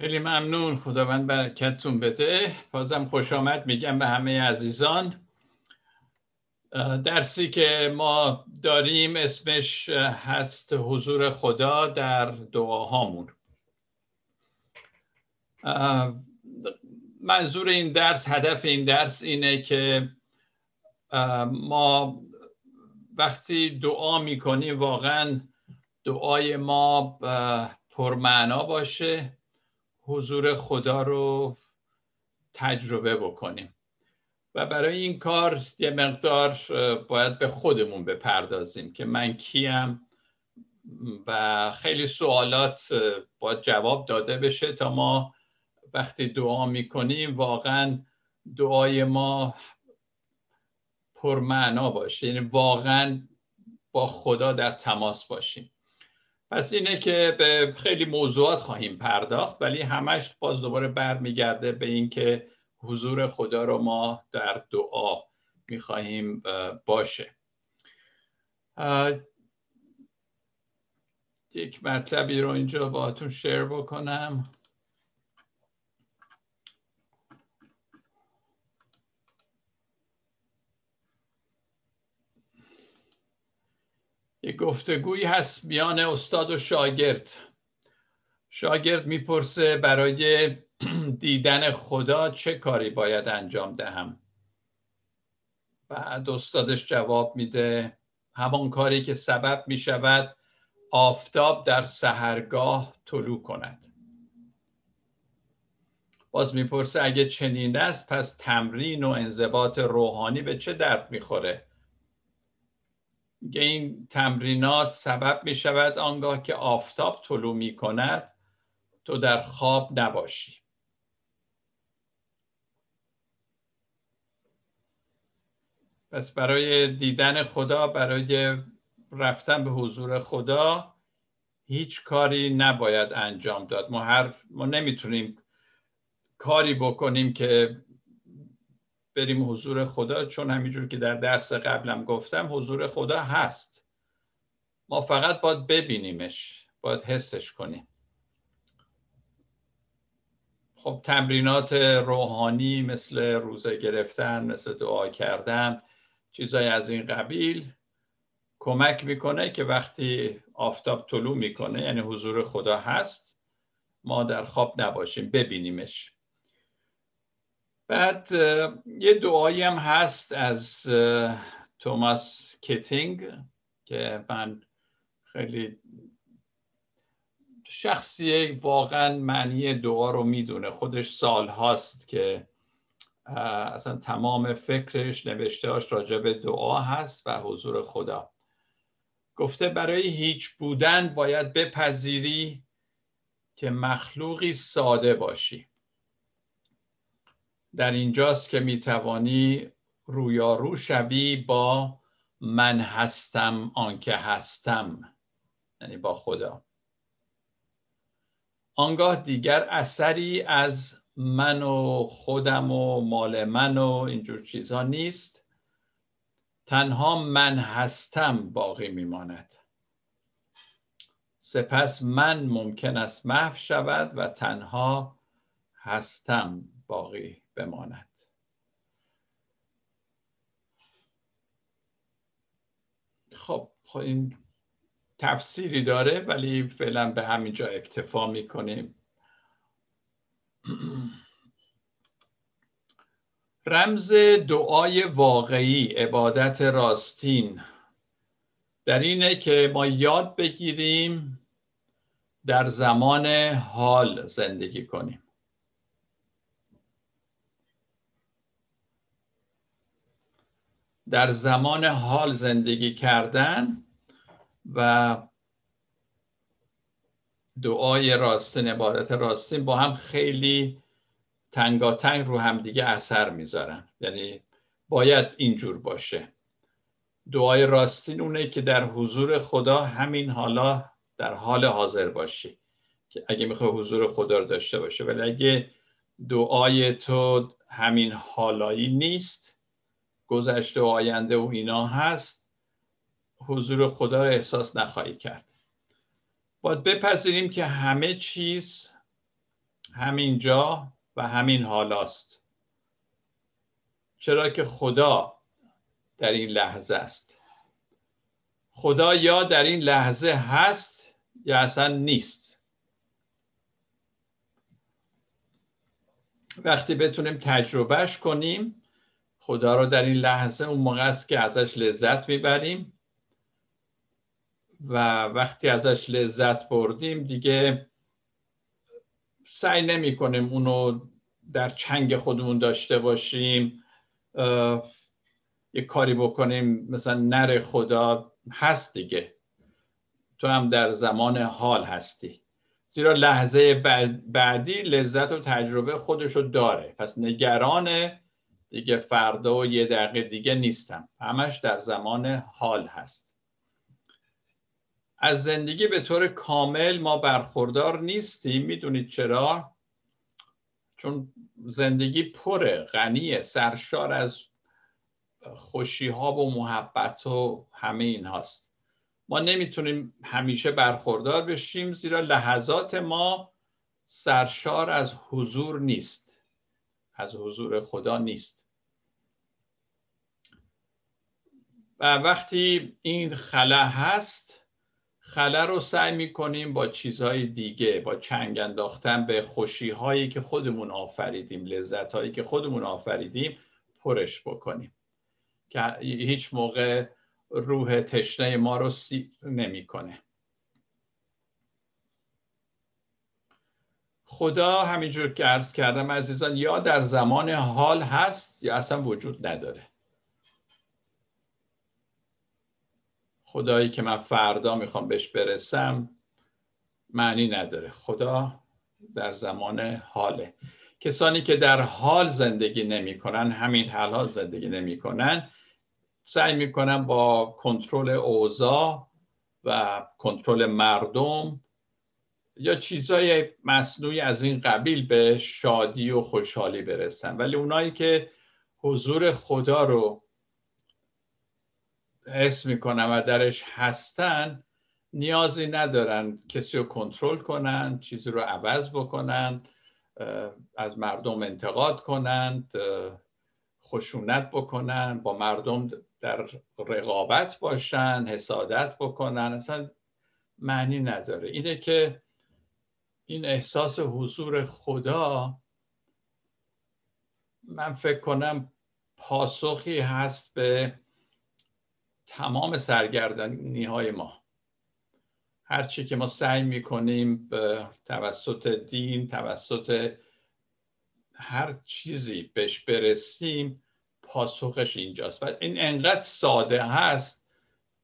خیلی ممنون. خداوند برکتتون بده. بازم خوش آمد. میگم به همه عزیزان. درسی که ما داریم اسمش هست حضور خدا در دعاهامون. منظور این درس هدف این درس اینه که ما وقتی دعا می‌کنیم واقعا دعای ما پرمعنا باشه حضور خدا رو تجربه بکنیم. و برای این کار یه مقدار باید به خودمون بپردازیم که من کیم و خیلی سوالات باید جواب داده بشه تا ما وقتی دعا می‌کنیم واقعا دعای ما پرمعنا باشه. یعنی واقعا با خدا در تماس باشیم. پس اینه که به خیلی موضوعات خواهیم پرداخت ولی همش باز دوباره برمیگرده به اینکه حضور خدا رو ما در دعا می‌خواهیم باشه. یک مطلبی رو اینجا باهاتون شیر بکنم. یک گفتگویی هست میان استاد و شاگرد. شاگرد می‌پرسه برای دیدن خدا چه کاری باید انجام دهم. بعد استادش جواب میده همان کاری که سبب می‌شود آفتاب در سهرگاه طلوع کند. باز می‌پرسه اگه چنین است پس تمرین و انضباط روحانی به چه درد می‌خوره؟ این تمرینات سبب می شود آنگاه که آفتاب طلوع می کند تو در خواب نباشی. پس برای دیدن خدا برای رفتن به حضور خدا هیچ کاری نباید انجام داد. ما هر ما نمی‌تونیم کاری بکنیم که بریم حضور خدا چون همینجور که در درس قبلم گفتم حضور خدا هست. ما فقط باید ببینیمش باید حسش کنیم. خب تمرینات روحانی مثل روزه گرفتن مثل دعا کردن چیزای از این قبیل کمک می‌کنه که وقتی آفتاب طلوع می‌کنه یعنی حضور خدا هست ما در خواب نباشیم ببینیمش. بعد یه دعایی هم هست از توماس کتینگ که من خیلی شخصی واقعا معنی دعا رو می‌دونه. خودش سال هاست که اصلا تمام فکرش نوشتهاش راجع به دعا هست و حضور خدا. گفته برای هیچ بودن باید بپذیری که مخلوقی ساده باشی. در اینجاست که می‌توانی رویارو شوی با من هستم آنکه هستم یعنی با خدا. آنگاه دیگر اثری از من و خودم و مال من و اینجور چیزها نیست. تنها من هستم باقی میماند. سپس من ممکن است محو شود و تنها هستم باقی بماند. خب, خب این تفسیری داره ولی فعلا به همینجا اکتفا می‌کنیم. رمز دعای واقعی عبادت راستین. در اینه که ما یاد بگیریم در زمان حال زندگی کنیم. در زمان حال زندگی کردن و دعای راستین عبادت راستین با هم خیلی تنگاتنگ رو همدیگه اثر می‌ذارن. یعنی باید اینجور باشه. دعای راستین اونه که در حضور خدا همین حالا در حال حاضر باشی. که اگه می‌خوای حضور خدا رو داشته باشه ولی اگه دعای تو همین حالایی نیست گذشته و آینده و اینا هست حضور خدا رو احساس نخواهی کرد. باید بپذیریم که همه چیز همینجا و همین حالاست. چرا که خدا در این لحظه است. خدا یا در این لحظه هست یا اصلا نیست. وقتی بتونیم تجربهش کنیم خدا رو در این لحظه اون موقع است که ازش لذت می‌بریم و وقتی ازش لذت بردیم دیگه سعی نمی کنیم اونو در چنگ خودمون داشته باشیم یه کاری بکنیم مثلا نر خدا هست دیگه. تو هم در زمان حال هستی. زیرا لحظه بعدی لذت و تجربه خودشو داره. پس نگران دیگه فردا و یه دقیقه دیگه نیستم. همش در زمان حال هست. از زندگی به طور کامل ما برخوردار نیستیم. می‌دونید چرا؟ چون زندگی پره غنیه سرشار از خوشی ها و محبت و همه این هاست. ما نمی‌تونیم همیشه برخوردار بشیم زیرا لحظات ما سرشار از حضور نیست. از حضور خدا نیست. و وقتی این خلا هست خلا رو سعی می‌کنیم با چیزهای دیگه با چنگ انداختن به خوشی هایی که خودمون آفریدیم لذت هایی که خودمون آفریدیم پرش بکنیم. که هیچ موقع روح تشنه ما رو سی نمی‌کنه. خدا همینجور که عرض کردم عزیزان یا در زمان حال هست یا اصلا وجود نداره. خدایی که من فردا می‌خوام بهش برسم معنی نداره. خدا در زمان حاله. کسانی که در حال زندگی نمی‌کنن همین حال زندگی نمی‌کنن سعی می‌کنن با کنترل اوضاع و کنترل مردم یا چیزهای مصنوعی از این قبیل به شادی و خوشحالی برسن. ولی اونایی که حضور خدا رو حس می‌کنن و درش هستن نیازی ندارن کسی رو کنترل کنن چیزی رو عوض بکنن از مردم انتقاد کنند خشونت بکنن با مردم در رقابت باشن حسادت بکنن. اصلا معنی نداره. اینه که این احساس حضور خدا من فکر کنم پاسخی هست به تمام سرگردنی های ما هرچی که ما سعی می‌کنیم توسط دین توسط هر چیزی بهش برسیم پاسخش اینجاست. و این انقدر ساده هست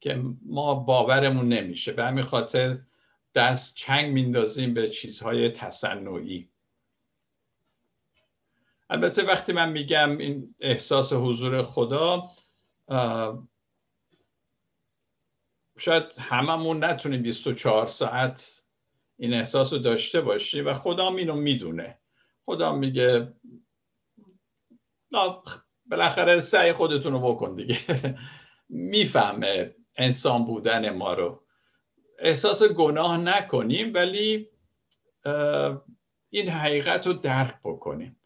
که ما باورمون نمیشه. به همین خاطر دست چنگ میندازیم به چیزهای تصنعی. البته وقتی من میگم این احساس حضور خدا شاید هممون نتونیم 24 ساعت این احساس رو داشته باشیم و خدا اینو می‌دونه. خدا میگه بالاخره سعی خودتون رو بکن دیگه. می‌فهمه انسان بودن ما رو. احساس گناه نکنیم ولی این حقیقت رو درک بکنیم.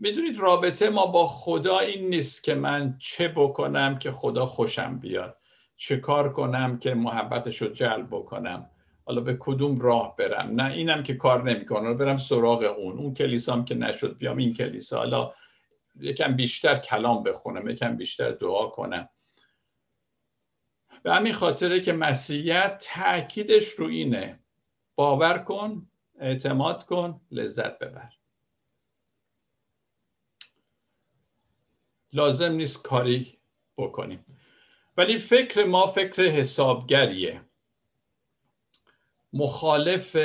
می‌دونید رابطه ما با خدا این نیست که من چه بکنم که خدا خوشم بیاد. چه کار کنم که محبتش رو جلب بکنم؟ حالا به کدوم راه برم؟ نه اینم که کار نمی‌کنه برم سراغ اون. اون کلیسام که نشد بیام این کلیسا. حالا یکم بیشتر کلام بخونم یکم بیشتر دعا کنم. به همین خاطره که مسیحیت تاکیدش رو اینه. باور کن اعتماد کن لذت ببر. لازم نیست کاری بکنیم. ولی فکر ما فکر حسابگریه. مخالف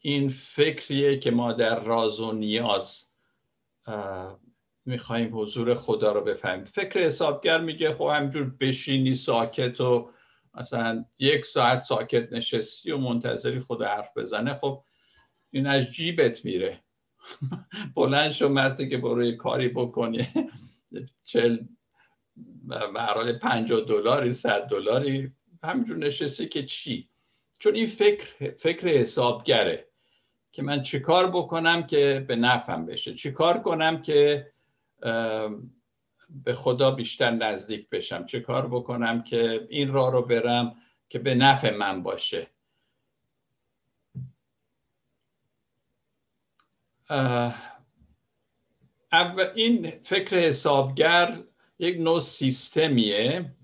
این فکریه که ما در راز و نیاز می‌خوایم حضور خدا رو بفهمیم. فکر حسابگر میگه خب همجور بشینی ساکت و مثلا یک ساعت ساکت نشستی و منتظری خدا حرف بزنه خب این از جیبت میره. بلند شو مرد که برو کاری بکنی. چل به پنجاه دلاری صد دلاری همینجور نشستی که چی؟ چون این فکر فکر حسابگره که من چیکار بکنم که به نفعم بشه؟ چیکار کنم که به خدا بیشتر نزدیک بشم؟ چه کار بکنم که این راه رو برم که به نفع من باشه؟ این فکر حسابگر یک نوع سیستمیه.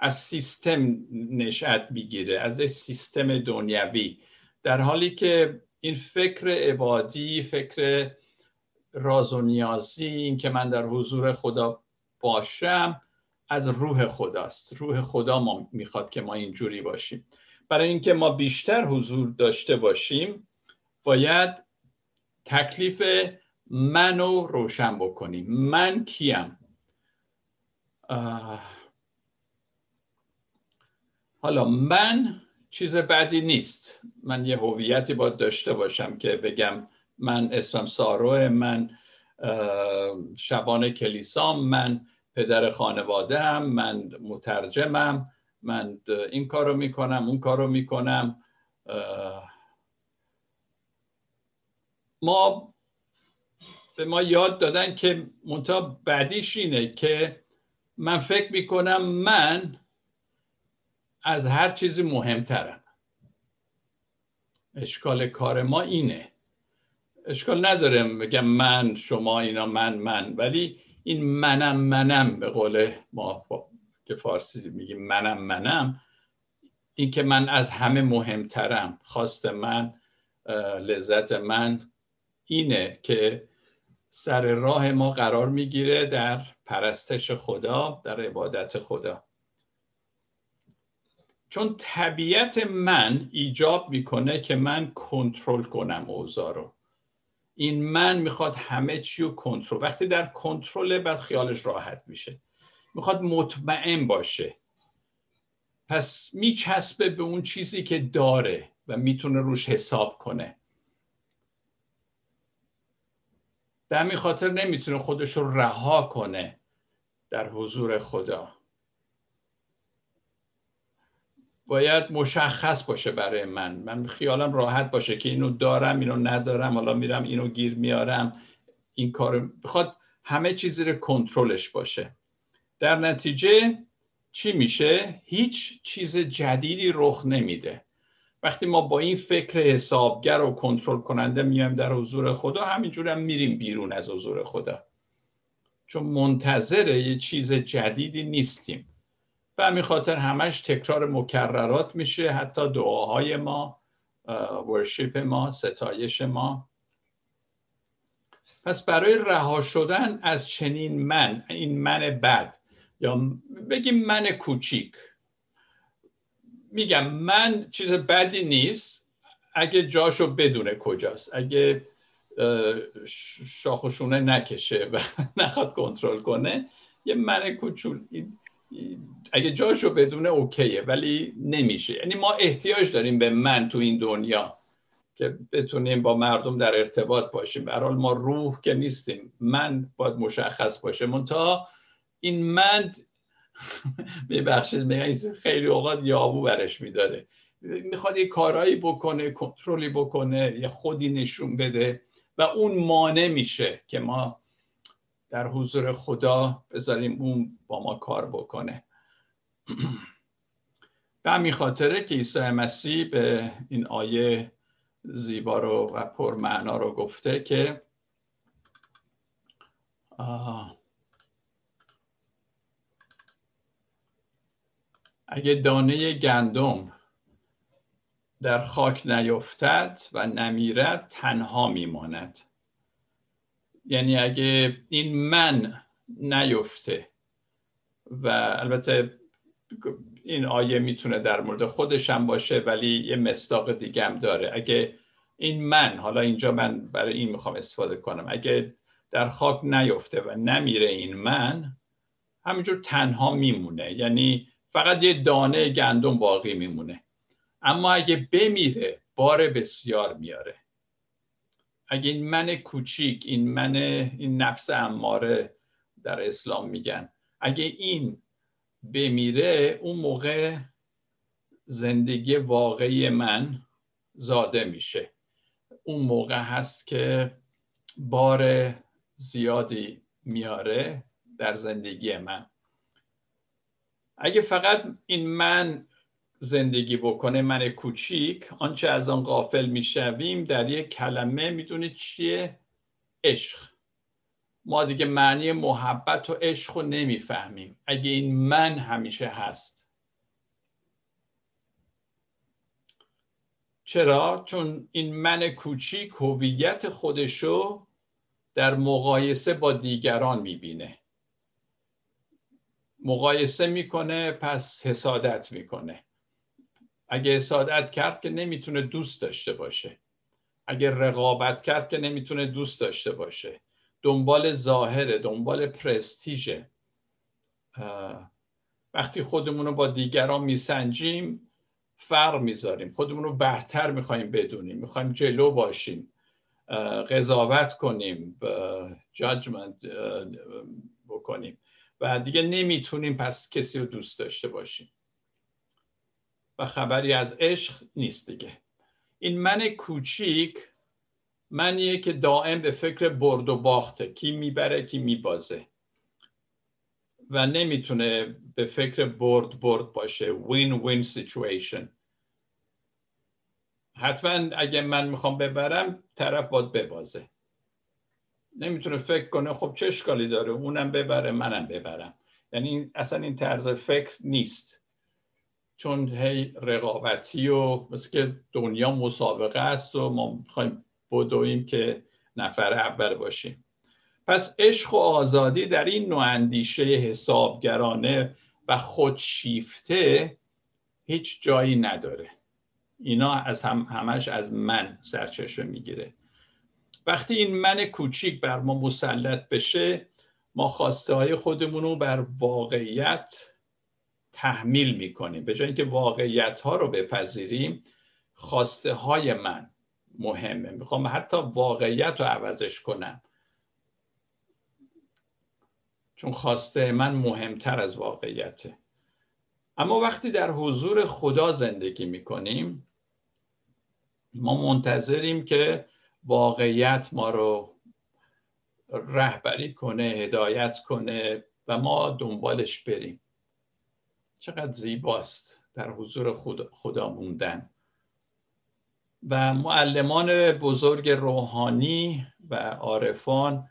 از سیستم نشأت می‌گیره از سیستم دنیوی در حالی که این فکر عبادی فکر راز و نیازی این که من در حضور خدا باشم از روح خداست. روح خدا ما می‌خواد که ما اینجوری باشیم. برای اینکه ما بیشتر حضور داشته باشیم باید تکلیف منو روشن بکنیم. من کیم؟ حالا من چیز بدی نیست. من یه هویتی باید داشته باشم که بگم من اسمم ساروه من شبان کلیسام من پدر خانواده هم من مترجمم من این کارو می‌کنم اون کارو می‌کنم. ما به ما یاد دادن که منتها بعدیش اینه که من فکر می‌کنم من از هر چیزی مهمترم. اشکال کار ما اینه. اشکال نداره بگم من شما اینا من من. ولی این منم منم به قول ما که فارسی میگیم منم منم این که من از همه مهمترم. خواست من لذت من اینه که سر راه ما قرار می‌گیره در پرستش خدا در عبادت خدا. چون طبیعت من ایجاب می‌کنه که من کنترل کنم اوضاع رو. این من می‌خواد همه چی رو کنترل. وقتی در کنترل بعد خیالش راحت میشه. می‌خواد مطمئن باشه. پس میچسبه به اون چیزی که داره و می‌تونه روش حساب کنه. به همین خاطر نمی‌تونه خودش رو رها کنه در حضور خدا. باید مشخص باشه برای من. من خیالم راحت باشه که اینو دارم اینو ندارم حالا میرم اینو گیر میارم. این کار بخواد همه چیزی رو کنترلش باشه. در نتیجه چی میشه؟ هیچ چیز جدیدی رخ نمیده. وقتی ما با این فکر حسابگر و کنترل کننده میایم در حضور خدا همینجور هم میریم بیرون از حضور خدا. چون منتظر یه چیز جدیدی نیستیم. به همین خاطر همش تکرار مکررات میشه حتی دعاهای ما ورشیپ ما ستایش ما. پس برای رها شدن از چنین من این من بد یا بگیم من کوچیک میگم من چیز بدی نیست. اگه جاشو بدونه کجاست. اگه شاخشونه نکشه و نخواد کنترل کنه یه من کوچول. اگه جاشو بدونه اوکیه ولی نمیشه. یعنی ما احتیاج داریم به من تو این دنیا که بتونیم با مردم در ارتباط باشیم. برحال ما روح که نیستیم من باید مشخص باشه. منتها این من ببخشید خیلی اوقات یابو برش میداره. می‌خواد یه کارهایی بکنه کنترلی بکنه یه خودی نشون بده و اون مانع میشه که ما در حضور خدا بذاریم اون با ما کار بکنه. به همین خاطره که عیسی مسیح به این آیه زیبا رو و پرمعنا رو گفته که اگه دانه گندم در خاک نیفتد و نمیرد تنها میماند. یعنی اگه این من نیفته و البته این آیه می‌تونه در مورد خودشم باشه ولی یه مصداق دیگه هم داره. اگه این من حالا اینجا من برای این می‌خوام استفاده کنم. اگه در خاک نیفته و نمیره این من همینجور تنها میمونه. یعنی فقط یه دانه گندم باقی میمونه. اما اگه بمیره بار بسیار میاره. اگه این من کوچیک این من این نفس اماره در اسلام میگن اگه این بمیره اون موقع زندگی واقعی من زاده میشه. اون موقع هست که بار زیادی میاره در زندگی من. اگه فقط این من زندگی بکنه من کوچیک آنچه از آن غافل می‌شویم در یک کلمه می‌دونید چیه؟ عشق. ما دیگه معنی محبت و عشق رو نمی‌فهمیم. اگه این من همیشه هست. چرا؟ چون این من کوچیک هویت خودشو در مقایسه با دیگران می‌بینه. مقایسه می‌کنه پس حسادت می‌کنه. اگه حسادت کرد که نمی‌تونه دوست داشته باشه. اگه رقابت کرد که نمی‌تونه دوست داشته باشه. دنبال ظاهره دنبال پرستیژه. وقتی خودمون رو با دیگران میسنجیم فرق می‌ذاریم. خودمون رو برتر می‌خوایم بدونیم. می‌خوایم جلو باشیم. قضاوت کنیم. جاجمنت بکنیم. و دیگه نمی‌تونیم پس کسی رو دوست داشته باشیم. و خبری از عشق نیست دیگه. این من کوچیک منیه که دائم به فکر برد و باخته. کی می‌بره کی میبازه. و نمی‌تونه به فکر برد برد باشه. وین وین سیچویشن حتما اگه من می‌خوام ببرم طرف باید ببازه. نمی‌تونه فکر کنه خب چه اشکالی داره؟ اونم ببره منم ببرم. یعنی اصلا این طرز فکر نیست. چون هی رقابتی و مثل که دنیا مسابقه است و ما می‌خوایم بدویم که نفر اول باشیم. پس عشق و آزادی در این نوع اندیشه حسابگرانه و خودشیفته هیچ جایی نداره. اینا از هم همش از من سرچشمه می‌گیره. وقتی این من کوچیک بر ما مسلط بشه ما خواسته های خودمون رو بر واقعیت تحمیل می‌کنیم. به جای اینکه واقعیت ها رو بپذیریم خواسته های من مهمه. می‌خوام حتی واقعیت رو عوضش کنم. چون خواسته من مهمتر از واقعیته. اما وقتی در حضور خدا زندگی می‌کنیم ما منتظریم که واقعیت ما رو رهبری کنه هدایت کنه و ما دنبالش بریم. چقدر زیباست در حضور خدا, خدا موندن. و معلمان بزرگ روحانی و عارفان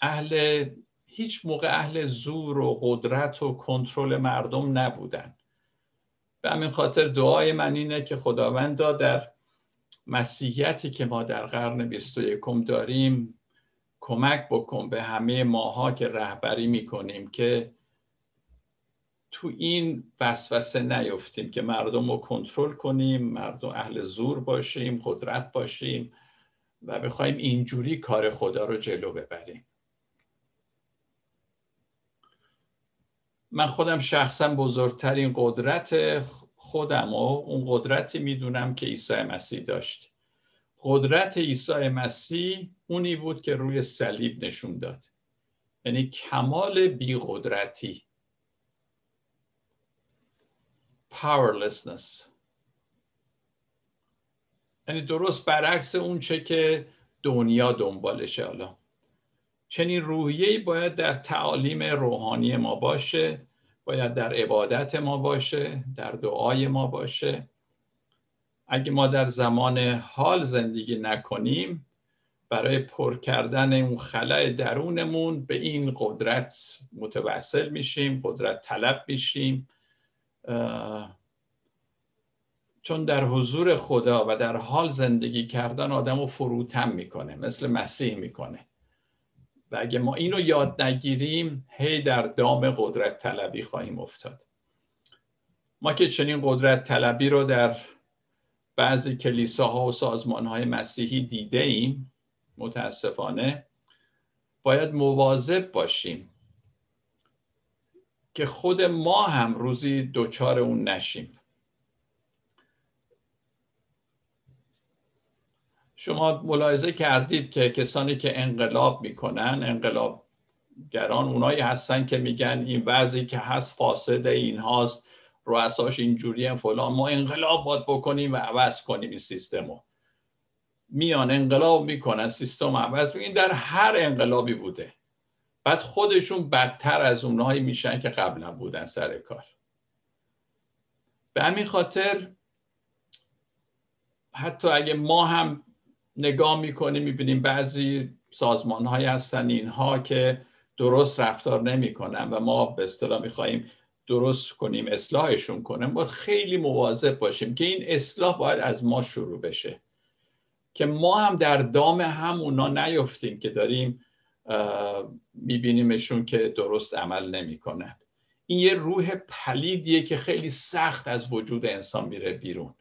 اهل هیچ موقع اهل زور و قدرت و کنترل مردم نبودن. به همین خاطر دعای من اینه که خداوند در مسیحیتی که ما در قرن 21 داریم کمک بکن به همه ماها که رهبری می‌کنیم که تو این وسوسه نیفتیم که مردم رو کنترل کنیم مردم اهل زور باشیم قدرت باشیم و بخوایم اینجوری کار خدا رو جلو ببریم. من خودم شخصا بزرگترین قدرت خودم و اون قدرتی می‌دونم که عیسی مسیح داشت. قدرت عیسی مسیح اونی بود که روی صلیب نشون داد. یعنی کمال بی قدرتی powerlessness. یعنی درست برعکس اون چه که دنیا دنبالشه حالا. چنین روحیه‌ای باید در تعالیم روحانی ما باشه. باید در عبادت ما باشه در دعای ما باشه. اگه ما در زمان حال زندگی نکنیم برای پر کردن اون خلای درونمون به این قدرت متوسل میشیم قدرت طلب میشیم. چون در حضور خدا و در حال زندگی کردن آدم رو فروتن می‌کنه مثل مسیح می‌کنه. اگه ما اینو یاد نگیریم هی در دام قدرت طلبی خواهیم افتاد. ما که چنین قدرت طلبی رو در بعضی کلیساها و سازمانهای مسیحی دیده ایم متاسفانه باید مواظب باشیم که خود ما هم روزی دوچار اون نشیم. شما ملاحظه کردید که کسانی که انقلاب می‌کنن انقلاب گران اونایی هستن که میگن این وضعی که هست فاسد این هاست رؤساش اینجوری فلان. ما انقلاب باید بکنیم و عوض کنیم این سیستم میان انقلاب می‌کنن سیستم عوض این در هر انقلابی بوده. بعد خودشون بدتر از اونهایی میشن که قبلا بودن سر کار. به همین خاطر حتی اگه ما هم نگاه می‌کنیم می‌بینیم بعضی سازمان های هستن اینها که درست رفتار نمی‌کنن و ما به اصطلاح می‌خواهیم درست کنیم اصلاحشون کنیم. باید خیلی مواظب باشیم که این اصلاح باید از ما شروع بشه. که ما هم در دام همونا نیفتیم که داریم میبینیمشون که درست عمل نمی‌کنن. این یه روح پلیدیه که خیلی سخت از وجود انسان میره بیرون.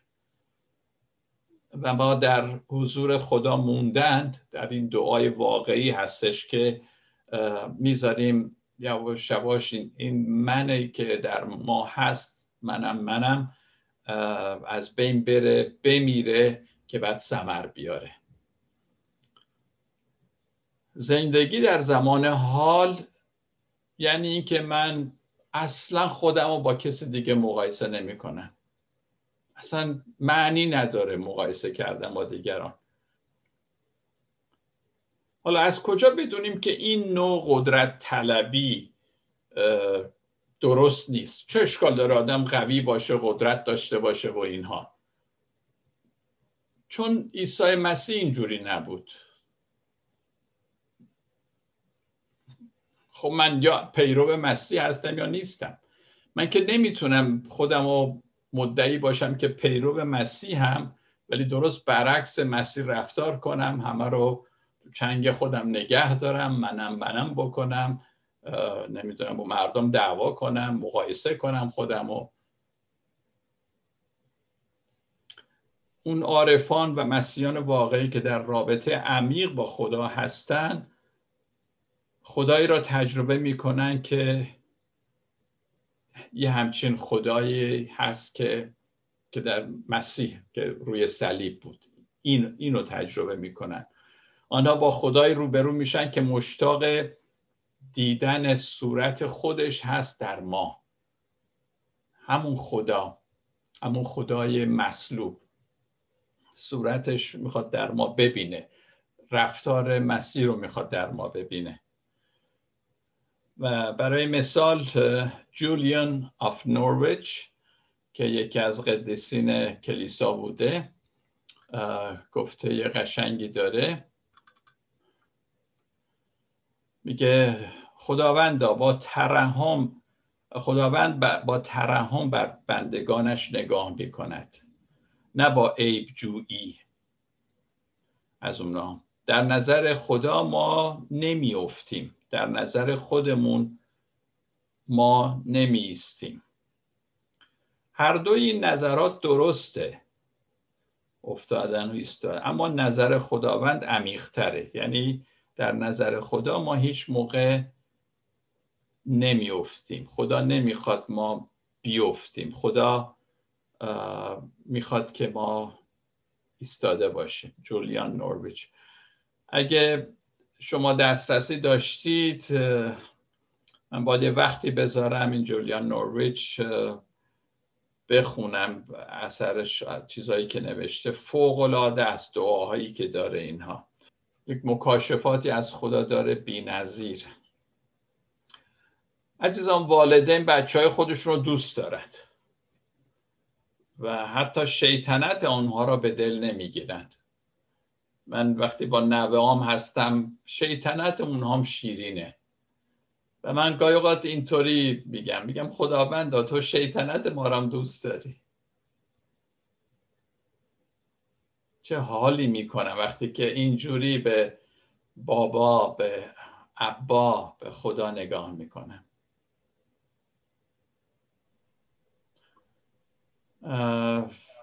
و ما در حضور خدا موندن در این دعای واقعی هستش که می‌ذاریم یواش یواش این, منی که در ما هست منم منم از بین بره بمیره که بعد سمر بیاره. زندگی در زمان حال یعنی اینکه من اصلا خودم رو با کسی دیگه مقایسه نمی کنم اصلا معنی نداره مقایسه کردن با دیگران. حالا از کجا بدونیم که این نوع قدرت طلبی درست نیست؟ چه اشکال داره آدم قوی باشه قدرت داشته باشه و اینها؟ چون عیسی مسیح اینجوری نبود. خب من یا پیرو مسیح هستم یا نیستم. من که نمی‌تونم خودم رو مدعی باشم که پیرو مسیح هم ولی درست برعکس مسیح رفتار کنم همه رو چنگ خودم نگه دارم منم منم بکنم نمی‌دونم با مردم دعوا کنم مقایسه کنم خودم و اون عارفان و مسیحان واقعی که در رابطه عمیق با خدا هستن خدایی را تجربه می‌کنن که یه همچین خدایی هست که که در مسیح که روی صلیب بود. این اینو تجربه می‌کنن. آنها با خدای روبرو میشن که مشتاق دیدن صورت خودش هست در ما. همون خدا همون خدای مصلوب. صورتش می‌خواد در ما ببینه. رفتار مسیح رو می‌خواد در ما ببینه. برای مثال جولیان آف نورویچ که یکی از قدیسین کلیسا بوده گفته یه قشنگی داره. میگه خداوند با ترحم خداوند با ترحم بر بندگانش نگاه می‌کند نه با عیب جویی. از اونا. در نظر خدا ما نمیافتیم. در نظر خودمون ما نمیستیم هر دو این نظرات درسته. افتادن و ایستادن. اما نظر خداوند عمیقتره. یعنی در نظر خدا ما هیچ موقع نمیافتیم. خدا نمی‌خواد ما بیفتیم. خدا می‌خواد که ما ایستاده باشیم. جولیان نورویچ. اگه شما دسترسی داشتید من باید وقتی بذارم این جولیان نورویچ بخونم اثرش چیزهایی که نوشته. فوق العاده است دعاهایی که داره اینها. یک مکاشفاتی از خدا داره بی نظیر عزیزان والدین بچه های خودشون رو دوست دارند و حتی شیطنت آنها را به دل نمی‌گیرند من وقتی با نوه هستم شیطنت اونهام شیرینه. و من گاهی اوقات اینطوری میگم میگم خداوند تو شیطنت ما را دوست داری. چه حالی می‌کنم وقتی که اینجوری به بابا به ابا به خدا نگاه می‌کنم؟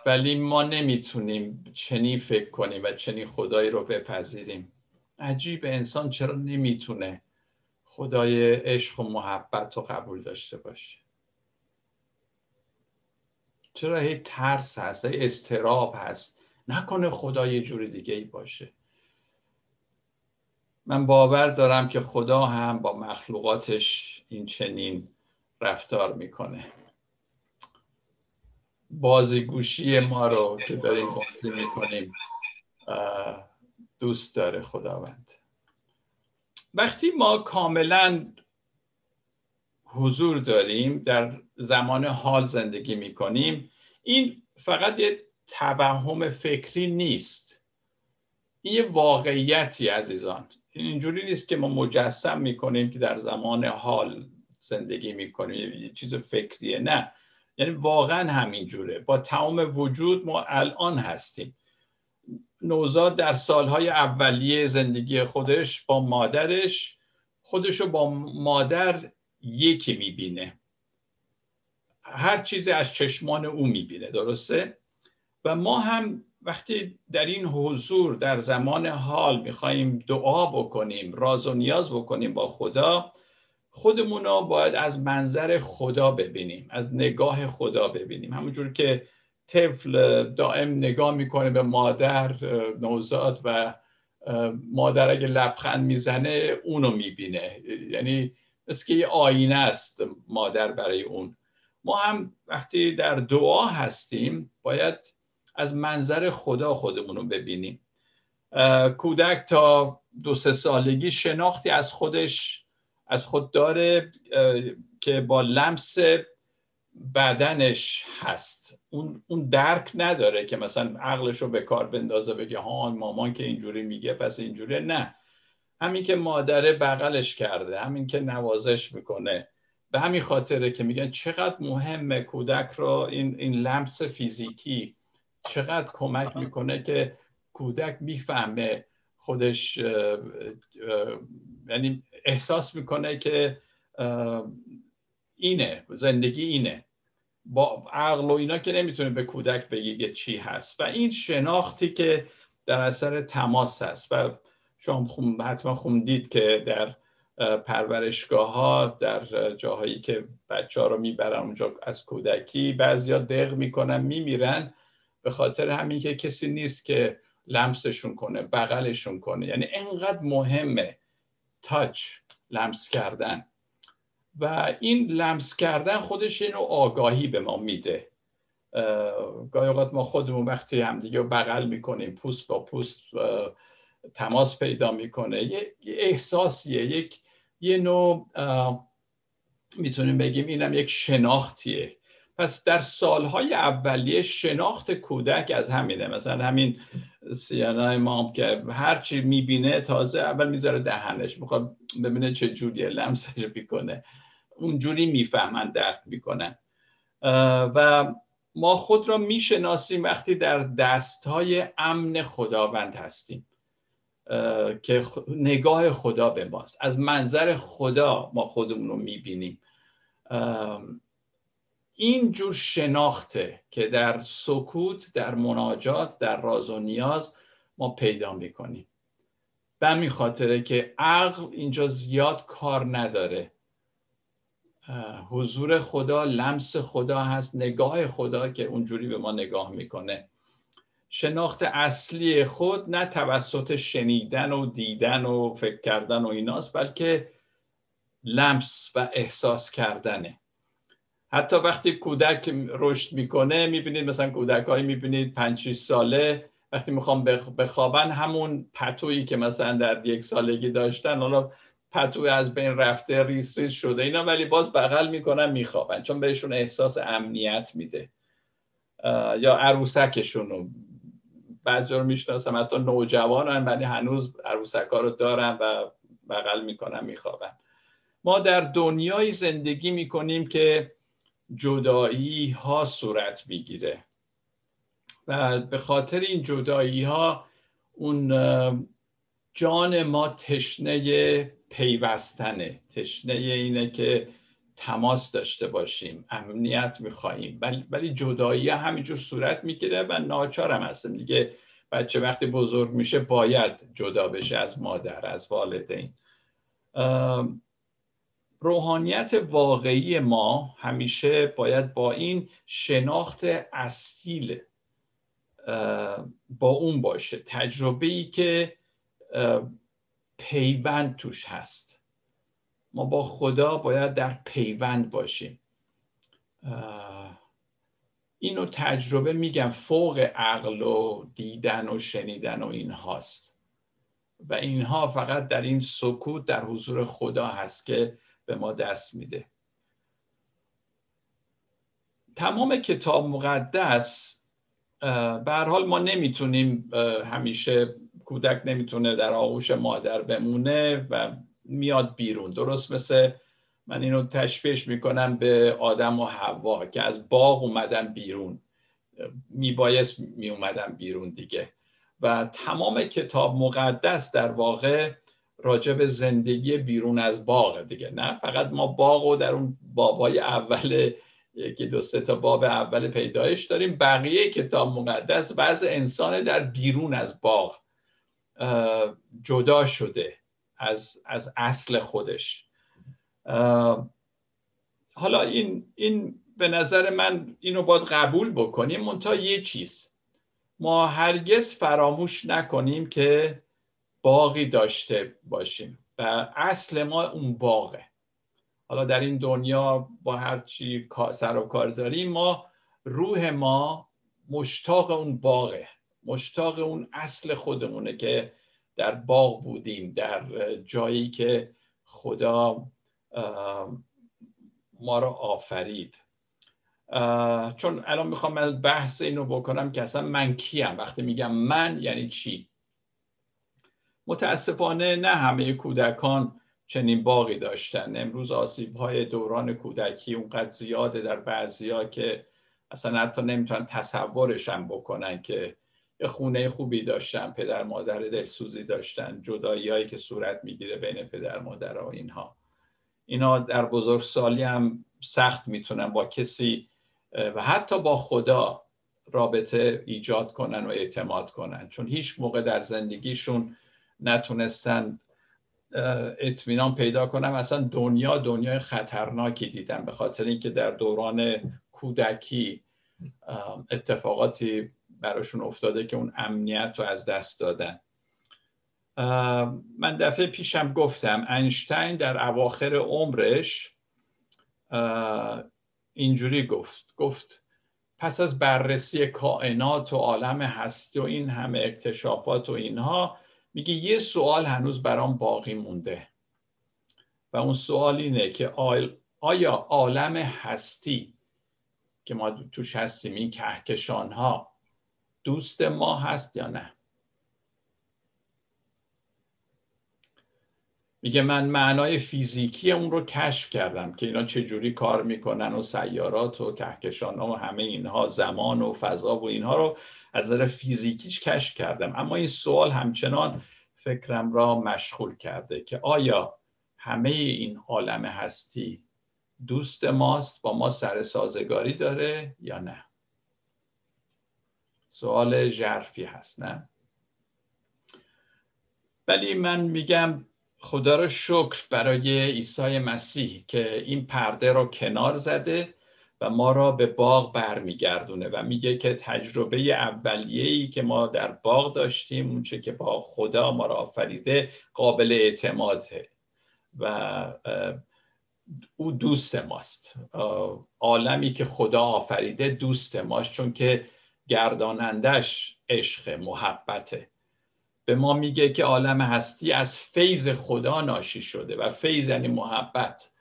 ولی ما نمی‌تونیم چنین فکر کنیم و چنین خدایی رو بپذیریم. عجیب انسان چرا نمی‌تونه خدای عشق و محبت رو قبول داشته باشه؟ چرا هی ترس هست هی استراب هست؟ نکنه خدا یه جور دیگه ای باشه. من باور دارم که خدا هم با مخلوقاتش این چنین رفتار می‌کنه. بازیگوشی ما رو که داریم بازی می‌کنیم دوست داره خداوند. وقتی ما کاملا حضور داریم در زمان حال زندگی می‌کنیم این فقط یه توهم فکری نیست. این یه واقعیتی عزیزان. اینجوری نیست که ما مجسم می‌کنیم که در زمان حال زندگی می‌کنیم. یه چیز فکریه نه. یعنی واقعا همینجوره با تمام وجود ما الان هستیم. نوزاد در سالهای اولیه زندگی خودش با مادرش خودش رو با مادر یکی می‌بینه. هر چیزی از چشمان او می‌بینه درسته؟ و ما هم وقتی در این حضور در زمان حال میخواییم دعا بکنیم راز و نیاز بکنیم با خدا خودمون رو باید از منظر خدا ببینیم از نگاه خدا ببینیم. همونجور که طفل دائم نگاه می‌کنه به مادر نوزاد و مادر اگه لبخند می‌زنه اونو می‌بینه. یعنی مثل که یه آینه است مادر برای اون. ما هم وقتی در دعا هستیم باید از منظر خدا خودمون رو ببینیم. کودک تا دو سه سالگی شناختی از خودش از خود داره که با لمس بدنش هست. اون, اون درک نداره که مثلا عقلش رو به کار بندازه بگه ها مامان که اینجوری میگه پس اینجوری نه. همین که مادره بغلش کرده همین که نوازش می‌کنه. به همین خاطره که میگن چقدر مهمه کودک رو این, این لمس فیزیکی چقدر کمک می‌کنه که کودک می‌فهمه خودش یعنی احساس می‌کنه که اینه زندگی اینه. با عقل و اینا که نمی‌تونه به کودک بگه چی هست. و این شناختی که در اثر تماس هست. و شما حتما خوندید که در پرورشگاه ها در جاهایی که بچه ها رو می‌برن اونجا از کودکی بعضیا دق می‌کنن میمیرن. به خاطر همین که کسی نیست که لمسشون کنه بغلشون کنه. یعنی انقدر مهمه تاچ لمس کردن. و این لمس کردن خودش اینو آگاهی به ما میده. گاهی اوقات ما خودمون وقتی همدیگه بغل می‌کنیم پوست با پوست تماس پیدا می‌کنه. یه احساسیه یک یه نوع می‌تونیم بگیم اینم یک شناختیه. پس در سالهای اولیه شناخت کودک از همینه. مثلا همین سیانای مام که هرچی می‌بینه تازه اول می‌ذاره دهنش می‌خواد ببینه چه جوریه لمسش می‌کنه. اونجوری می‌فهمن درک می‌کنن. و ما خود را می‌شناسیم وقتی در دستهای امن خداوند هستیم که نگاه خدا به ماست. از منظر خدا ما خودمون رو می‌بینیم. این جور شناخته که در سکوت در مناجات در راز و نیاز ما پیدا می‌کنیم. به همین خاطره که عقل اینجا زیاد کار نداره. حضور خدا لمس خدا هست نگاه خدا که اونجوری به ما نگاه می‌کنه. شناخت اصلی خود نه توسط شنیدن و دیدن و فکر کردن و ایناست بلکه لمس و احساس کردنه. حتی وقتی کودک رشد می‌کنه می‌بینید مثلا کودک هایی می‌بینید پنج ساله وقتی می‌خوام بخوابن همون پتویی که مثلا در یک سالگی داشتن حالا پتوی از بین رفته ریس ریس شده اینا ولی باز بغل می‌کنن میخوابن چون بهشون احساس امنیت میده. یا عروسکشون رو. بعضی رو می‌شناسم حتی نوجوانن ولی هنوز عروسک ها رو دارن و بغل می‌کنن میخوابن. ما در دنیای زندگی می‌کنیم که جدایی ها صورت می‌گیره. و به خاطر این جدایی ها اون جان ما تشنه پیوستنه. تشنه اینه که تماس داشته باشیم امنیت می‌خواهیم ولی جدایی همینجور صورت می‌گیره و ناچارم هستم. دیگه بچه وقتی بزرگ میشه باید جدا بشه از مادر از والدین. روحانیت واقعی ما همیشه باید با این شناخت اصیل با اون باشه. تجربه ای که پیوند توش هست. ما با خدا باید در پیوند باشیم. اینو تجربه میگم فوق عقل و دیدن و شنیدن و این هاست. و اینها فقط در این سکوت در حضور خدا هست که به ما دست میده. تمام کتاب مقدس به حال ما نمی‌تونیم همیشه کودک نمی‌تونه در آغوش مادر بمونه و میاد بیرون. درست مثل من اینو تشبیهش می‌کنم به آدم و حوا که از باغ اومدن بیرون. میبایست میومدن بیرون دیگه. و تمام کتاب مقدس در واقع راجع به زندگی بیرون از باغ دیگه. نه فقط ما باغ و در اون بابای اول یکی دو سه تا باب اول پیدایش داریم. بقیه کتاب مقدس بعض انسان در بیرون از باغ جدا شده از, از اصل خودش. حالا این, این به نظر من اینو باید قبول بکنیم. منتها یه چیز. ما هرگز فراموش نکنیم که باقی داشته باشیم و اصل ما اون باغه. حالا در این دنیا با هر چی سر و کار داریم ما روح ما مشتاق اون باغه مشتاق اون اصل خودمونه که در باغ بودیم در جایی که خدا ما رو آفرید. چون الان می‌خوام از بحث اینو بکنم که اصلا من کیم؟ وقتی میگم من یعنی چی؟ متاسفانه نه همه کودکان چنین باقی داشتن. امروز آسیب های دوران کودکی اونقدر زیاده در بعضی ها که اصلا حتی نمی‌تونن تصورش هم بکنن که یه خونه خوبی داشتن پدر مادر دلسوزی داشتن جدایی هایی که صورت می‌گیره بین پدر مادر و اینها. اینا در بزرگسالی هم سخت می‌تونن با کسی و حتی با خدا رابطه ایجاد کنن و اعتماد کنن. چون هیچ موقع در زندگیشون نتونستن اطمینان پیدا کنم اصلا دنیا دنیای خطرناکی دیدن به خاطر اینکه در دوران کودکی اتفاقاتی براشون افتاده که اون امنیت رو از دست دادن. من دفعه پیشم گفتم اینشتین در اواخر عمرش اینجوری گفت. گفت پس از بررسی کائنات و عالم هستی و این همه اکتشافات و اینها میگه یه سوال هنوز برام باقی مونده. و اون سوال اینه که آیا عالم هستی که ما توش هستیم این کهکشان ها دوست ما هست یا نه؟ میگه من معنای فیزیکی اون رو کشف کردم که اینا چجوری کار می‌کنن و سیارات و کهکشان ها و همه اینها زمان و فضا و اینها رو از نظر فیزیکیش کشف کردم. اما این سوال همچنان فکرم را مشغول کرده که آیا همه این عالم هستی دوست ماست با ما سر سازگاری داره یا نه؟ سوال ژرفی هست نه؟ ولی من میگم خدا رو شکر برای عیسی مسیح که این پرده رو کنار زده و ما را به باغ برمیگردونه و میگه که تجربه اولیه‌ای که ما در باغ داشتیم اونچه که با خدا ما را آفریده قابل اعتماده و او دوست ماست. عالمی که خدا آفریده دوست ماست چون که گردانندش عشق محبته. به ما میگه که عالم هستی از فیض خدا ناشی شده و فیض یعنی محبت.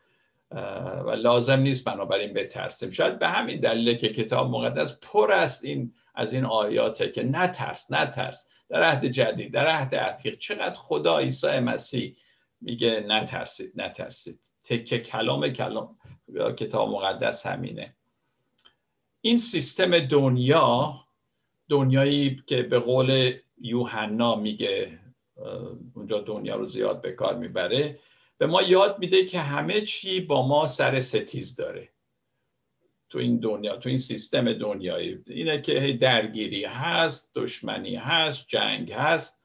و لازم نیست بنابراین بترسیم. شاید به همین دلیل که کتاب مقدس پر است این از این آیاته که نترس نترس در عهد جدید در عهد عتیق چقدر خدا عیسی مسیح میگه نترسید نترسید تکه کلام کلام کتاب مقدس همینه. این سیستم دنیا دنیایی که به قول یوحنا میگه اونجا دنیا رو زیاد به کار می‌بره به ما یاد میده که همه چی با ما سر ستیز داره. تو این دنیا تو این سیستم دنیایی. اینه که درگیری هست دشمنی هست جنگ هست.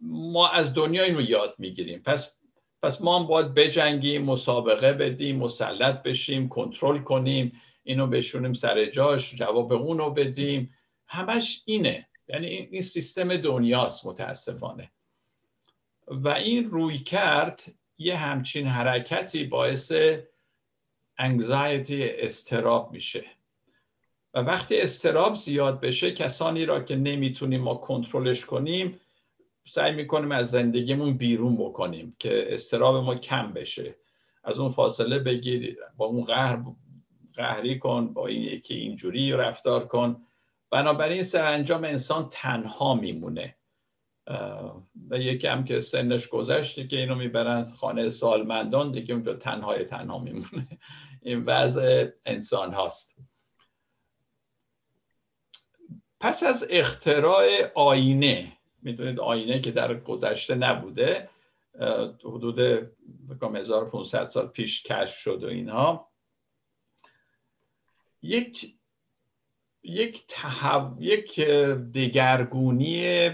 ما از دنیا اینو یاد می‌گیریم. پس پس ما هم باید بجنگیم مسابقه بدیم مسلط بشیم کنترل کنیم اینو بشونیم سر جاش جواب اونو بدیم. همش اینه. یعنی این سیستم دنیاست متاسفانه. و این روی کرد یه همچین حرکتی باعث انگزایتی استراب میشه. و وقتی استراب زیاد بشه کسانی را که نمی‌تونیم ما کنترلش کنیم سعی می‌کنیم از زندگیمون بیرون بکنیم که استراب ما کم بشه. از اون فاصله بگیر با اون قهر قهری کن با این یکی اینجوری رفتار کن. بنابراین سرانجام انسان تنها میمونه. و یکی هم که سنش گذشته که اینو می‌برن خانه سالمندان دیگه اونجا تنهای تنها میمونه. این وضع انسان هاست. پس از اختراع آینه می‌دونید آینه که در گذشته نبوده حدود 1500 سال پیش کشف شد و اینها یک یک تحو... یک دگرگونی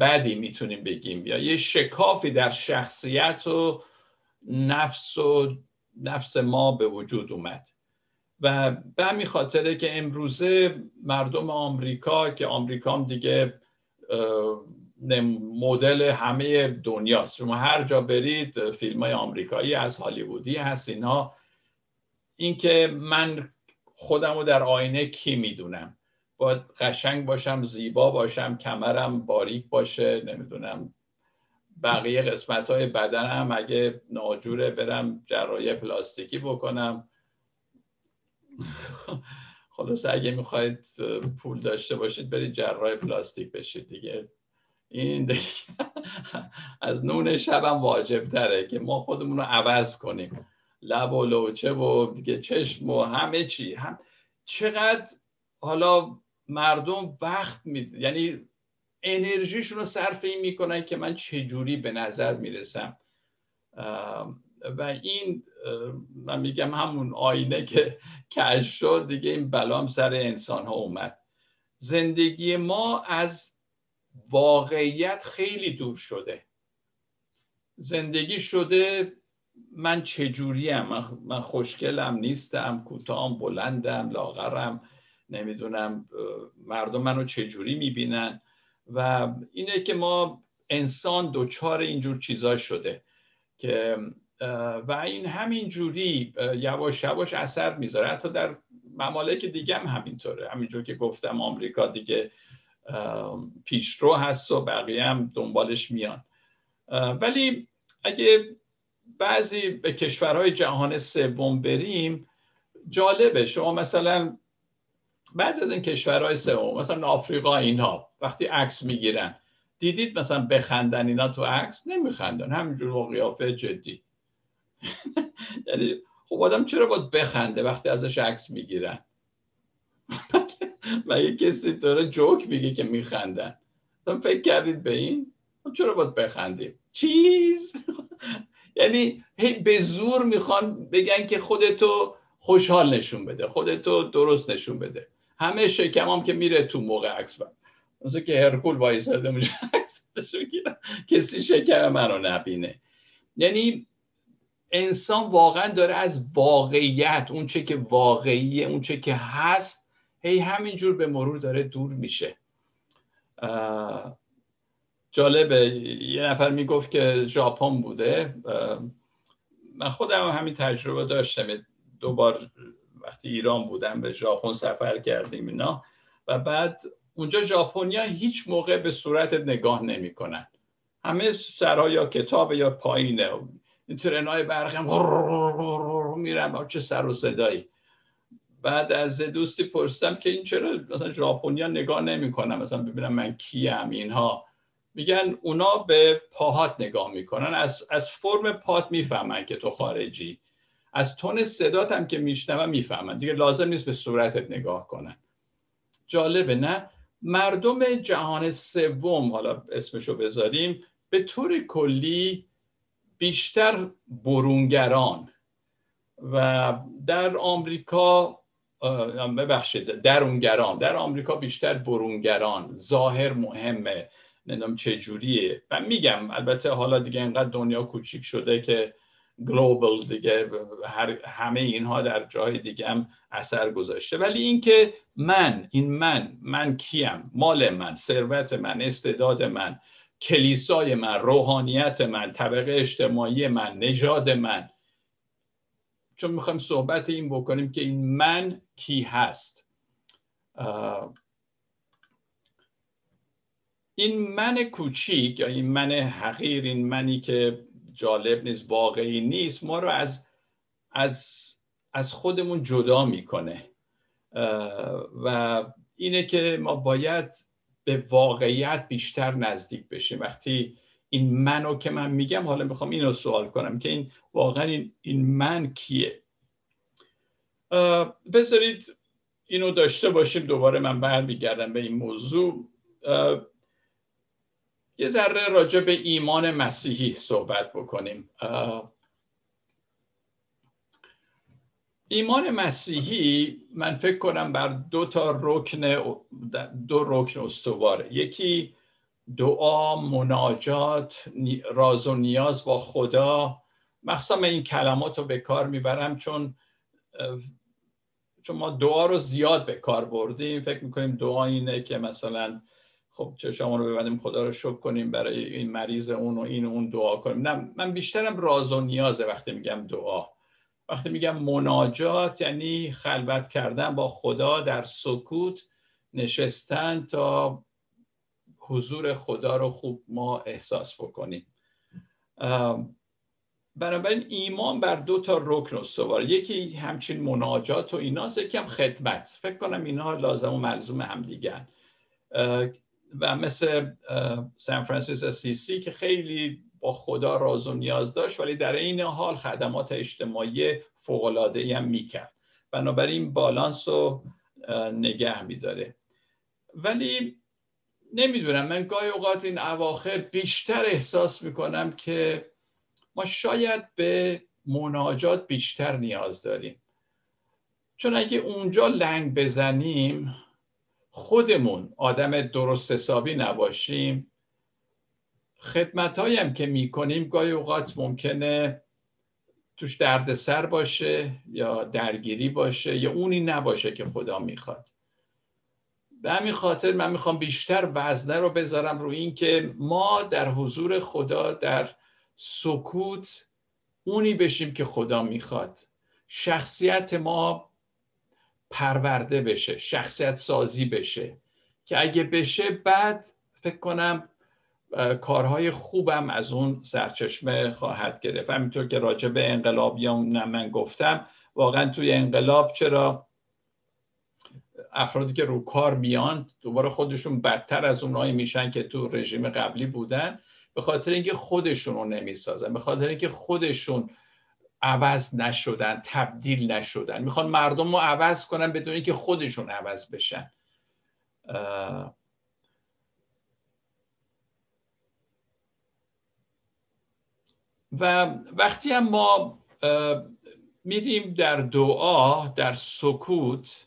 بدی می‌تونیم بگیم. یا یه شکافی در شخصیت و نفس و نفس ما به وجود اومد. و به همین خاطره که امروزه مردم آمریکا که آمریکا هم دیگه مدل همه دنیاست. شما هر جا برید فیلم های آمریکایی از هالیوودی هست اینها. اینکه من خودم رو در آینه کی می‌دونم؟ باید قشنگ باشم زیبا باشم کمرم باریک باشه نمی‌دونم. بقیه قسمت های بدنم اگه ناجوره برم جراحی پلاستیکی بکنم. خلاص اگه می‌خواید پول داشته باشید برید جراح پلاستیک بشید دیگه. این دیگه از نون شبم واجب تره که ما خودمون رو عوض کنیم. لب و لوچه و دیگه چشم و همه چی. هم چقدر حالا مردم وقت می یعنی انرژیشون رو صرف این می‌کنن که من چجوری به نظر می‌رسم. و این من میگم همون آینه که کش شد دیگه این بلام سر انسان ها اومد. زندگی ما از واقعیت خیلی دور شده. زندگی شده من چجوریم من خوشگلم نیستم کوتاهم بلندم لاغرم. نمی‌دونم مردم منو چجوری می‌بینن؟ و اینه که ما انسان دوچار اینجور چیزا شده که و این همین جوری یواش یواش اثر می‌ذاره. حتی در ممالک دیگه هم همینطوره. همینجور که گفتم آمریکا دیگه پیشرو هست و بقیه هم دنبالش میان. ولی اگه بعضی به کشورهای جهان سوم بریم جالبه. شما مثلا بعضی از این کشورهای سوم مثلا آفریقا اینها وقتی عکس می‌گیرن دیدید مثلا بخندن اینا تو عکس؟ نمیخندن. همینجور با قیافه جدی. یعنی خب آدم چرا باید بخنده وقتی ازش عکس می‌گیرن؟ یه کسی داره جوک میگه که میخندن. فکر کردید به این؟ چرا باید بخندیم؟ چیز؟ یعنی هی به زور می‌خوان بگن که خودتو خوشحال نشون بده خودتو درست نشون بده. همه شکمام که میره تو موقع عکس مثل که هرکول وایساده میشه کسی شکم منو نبینه. یعنی انسان واقعا داره از واقعیت اون چه که واقعیه اون چه که هست هی همینجور به مرور داره دور میشه. جالبه. یه نفر می‌گفت که ژاپن بوده. من خودم همین تجربه داشتم. دو بار وقتی ایران بودم به ژاپن سفر کردیم اینا. و بعد اونجا ژاپنیا هیچ موقع به صورت نگاه نمی‌کنن. همه سرها یا کتاب یا پایینه. این ترنای برقم میرم چه سر و صدایی. بعد از دوستی پرسیدم که این چرا مثلا ژاپنیا نگاه نمی‌کنن؟ مثلا ببینم من کیم اینها. میگن اونا به پاهات نگاه می‌کنن. از, از فرم پات می‌فهمن که تو خارجی. از تون صدات هم که میشنون می‌فهمن. دیگه لازم نیست به صورتت نگاه کنن. جالبه نه؟ مردم جهان سوم حالا اسمشو بذاریم به طور کلی بیشتر برونگران. و در آمریکا ببخشید درونگران. در آمریکا بیشتر برونگران. ظاهر مهمه. نمی‌دونم چه جوریه. و میگم البته حالا دیگه اینقدر دنیا کوچیک شده که گلوبال دیگه همه اینها در جای دیگه هم اثر گذاشته. ولی اینکه من این من من کیم؟ مال من ثروت من استعداد من کلیسای من روحانیت من طبقه اجتماعی من نژاد من. چون می‌خوایم صحبت این بکنیم که این من کی هست. این من کوچیک یا این من حقیر این منی که جالب نیست واقعی نیست. ما رو از از از خودمون جدا می‌کنه. و اینه که ما باید به واقعیت بیشتر نزدیک بشیم. وقتی این منو که من میگم حالا می‌خوام اینو سوال کنم که این واقعا این, این من کیه؟ بذارید اینو داشته باشیم دوباره من برمیگردم به این موضوع. یه ذره راجع به ایمان مسیحی صحبت بکنیم. ایمان مسیحی من فکر کنم بر دو تا رکن دو رکن استواره. یکی دعا مناجات راز و نیاز با خدا. مخصوصا این کلمات رو به کار می‌برم چون چون ما دعا رو زیاد به کار بردیم. فکر می‌کنیم دعا اینه که مثلا خب شما رو ببندیم خدا رو شکر کنیم برای این مریض اون و این و اون دعا کنیم. نه من بیشترم راز و نیازه وقتی میگم دعا. وقتی میگم مناجات یعنی خلوت کردن با خدا در سکوت نشستن تا حضور خدا رو خوب ما احساس بکنیم. بنابراین ایمان بر دو تا رکن استوار. یکی همچین مناجات و ایناست یکم خدمت. فکر کنم اینها لازم و ملزوم هم دیگه و مثل سان فرانسیس اسیسی که خیلی با خدا راز و نیاز داشت ولی در این حال خدمات اجتماعی فوقلاده هم می‌کرد. بنابراین بالانس رو نگه میداره. ولی نمی‌دونم من گاهی اوقات این اواخر بیشتر احساس می‌کنم که ما شاید به مناجات بیشتر نیاز داریم. چون اگه اونجا لنگ بزنیم خودمون آدم درست حسابی نباشیم. خدمت که می‌کنیم گاهی اوقات ممکنه توش دردسر باشه یا درگیری باشه یا اونی نباشه که خدا می‌خواد. به همین خاطر من می‌خوام بیشتر وزنه رو بذارم روی این که ما در حضور خدا در سکوت اونی بشیم که خدا می‌خواد. شخصیت ما پرورده بشه شخصیت سازی بشه. که اگه بشه بعد فکر کنم کارهای خوبم از اون سرچشمه خواهد گرفت. همینطور که راجع به انقلابیان من گفتم واقعا توی انقلاب چرا افرادی که رو کار میان دوباره خودشون بدتر از اونایی میشن که تو رژیم قبلی بودن به خاطر اینکه خودشون رو نمی‌سازن به خاطر اینکه خودشون عوض نشدن تبدیل نشدن. می‌خوان مردم رو عوض کنن بدون اینکه خودشون عوض بشن. و وقتی هم ما میریم در دعا در سکوت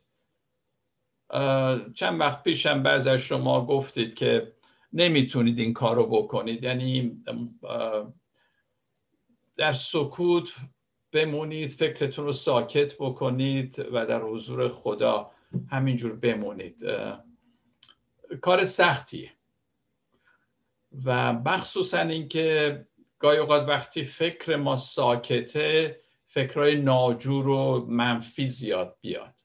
چند وقت پیشم بعض از شما گفتید که نمی‌تونید این کار رو بکنید. یعنی در سکوت بمونید فکرتون رو ساکت بکنید و در حضور خدا همینجور بمونید. کار سختیه. و مخصوصا اینکه گاهی اوقات وقتی فکر ما ساکته فکرهای ناجور و منفی زیاد بیاد.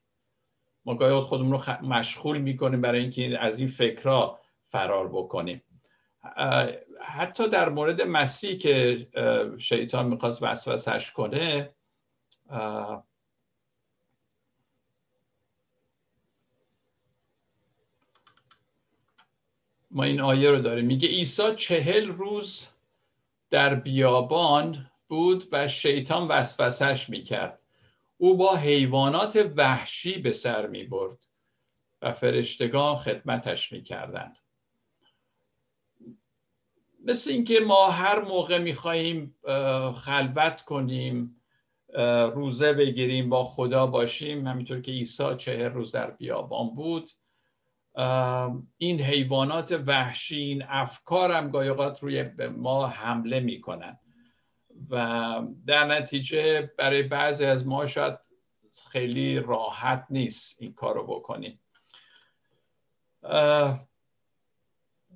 ما گاهی خودمون رو مشغول می‌کنیم برای اینکه از این فکرها فرار بکنیم. حتی در مورد مسیح که شیطان می‌خواست وسوسش کنه ما این آیه رو داریم میگه عیسی چهل روز در بیابان بود و شیطان وسوسش می‌کرد او با حیوانات وحشی به سر می برد و فرشتگان خدمتش می کردن. مثل اینکه ما هر موقع می خواهیم خلوت کنیم روزه بگیریم با خدا باشیم همینطور که عیسی چهر روز در بیابان بود این حیوانات وحشی این افکار هم گاهی روی ما حمله می‌کنن. و در نتیجه برای بعضی از ما شاید خیلی راحت نیست این کار رو بکنیم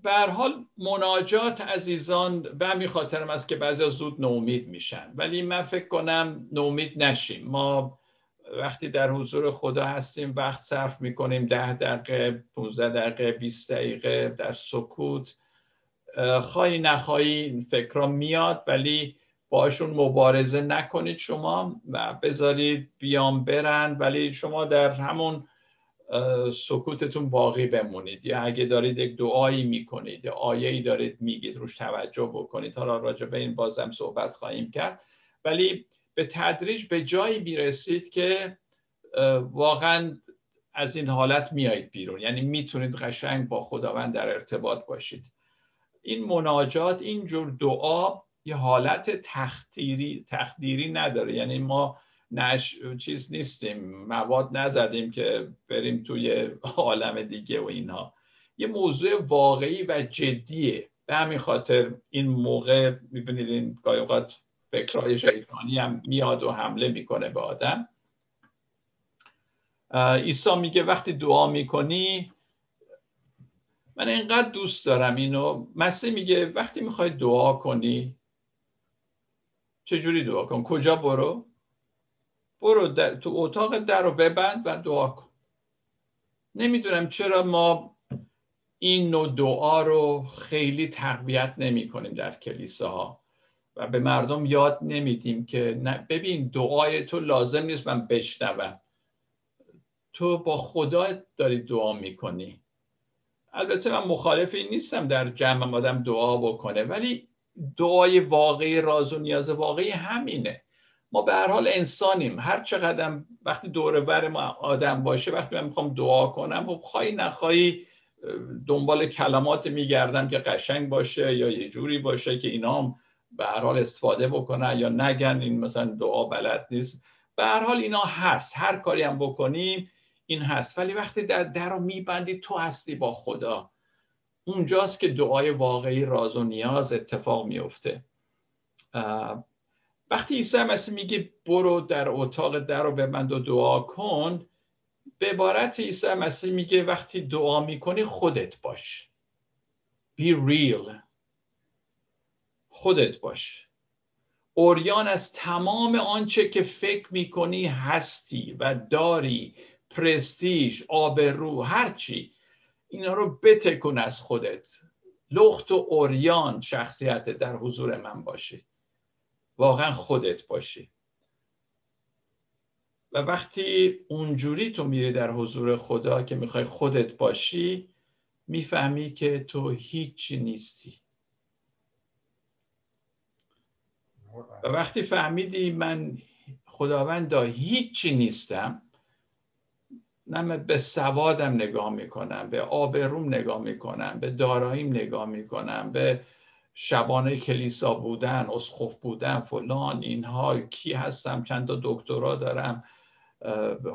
به حال مناجات عزیزان به همین خاطرم است که بعضی زود نومید میشن. ولی من فکر کنم نومید نشیم. ما وقتی در حضور خدا هستیم وقت صرف می‌کنیم. ده دقیقه 15 دقیقه 20 دقیقه در سکوت. خواهی نخواهی این میاد ولی باشون مبارزه نکنید شما و بذارید بیام برن. ولی شما در همون سکوتتون باقی بمونید. یا اگه دارید یک دعایی می‌کنید یا آیه دارید میگید روش توجه بکنید. حالا راجع به این بازم صحبت خواهیم کرد. ولی به تدریج به جایی می‌رسید که واقعا از این حالت میایید بیرون. یعنی می‌تونید قشنگ با خداوند در ارتباط باشید. این مناجات این جور دعا یه حالت تخدیری تخدیری نداره. یعنی ما نش چیز نیستیم مواد نزدیم که بریم توی عالم دیگه و اینها. یه موضوع واقعی و جدیه. به همین خاطر این موقع می‌بینید این گاهی اوقات فکرهای شیطانی هم میاد و حمله می‌کنه به آدم. عیسی میگه وقتی دعا می‌کنی من اینقدر دوست دارم اینو. مسیح میگه وقتی می‌خوای دعا کنی چجوری دعا کن؟ کجا برو؟ برو در، تو اتاق در رو ببند و دعا کن. نمی‌دونم چرا ما این نوع دعا رو خیلی تقویت نمی کنیم در کلیساها و به مردم یاد نمیدیم که ببین دعای تو لازم نیست من بشنوم. تو با خدا داری دعا می‌کنی. البته من مخالف این نیستم در جمع آدم دعا بکنه ولی دعای واقعی راز و نیاز واقعی همینه. ما به هر حال انسانیم. هر چقدر وقتی دور بر ما آدم باشه وقتی من می‌خوام دعا کنم خب خواهی نخواهی دنبال کلمات میگردم که قشنگ باشه یا یه جوری باشه که اینا به هر حال استفاده بکنن یا نگن این مثلا دعا بلد نیست. به هر حال اینا هست. هر کاری هم بکنیم این هست. ولی وقتی در در رو میبندی تو هستی با خدا. اونجاست که دعای واقعی راز و نیاز اتفاق میفته وقتی عیسی مسیح میگه برو در اتاق در رو ببند و دعا کن به عبارت عیسی مسیح میگه وقتی دعا می‌کنی خودت باش. Be real. خودت باش. اوریان از تمام آنچه که فکر می‌کنی هستی و داری پرستیژ آبرو هرچی اینا رو بتکن از خودت. لخت و اوریان شخصیت در حضور من باشی واقعا خودت باشی. و وقتی اونجوری تو میری در حضور خدا که می‌خوای خودت باشی می‌فهمی که تو هیچی نیستی. و وقتی فهمیدی من خداوندا هیچی نیستم نه به سوادم نگاه می‌کنم به آبروم نگاه می‌کنم به داراییم نگاه می‌کنم به شبانه کلیسا بودن اسخف بودن فلان اینها کی هستم چند تا دکترا دارم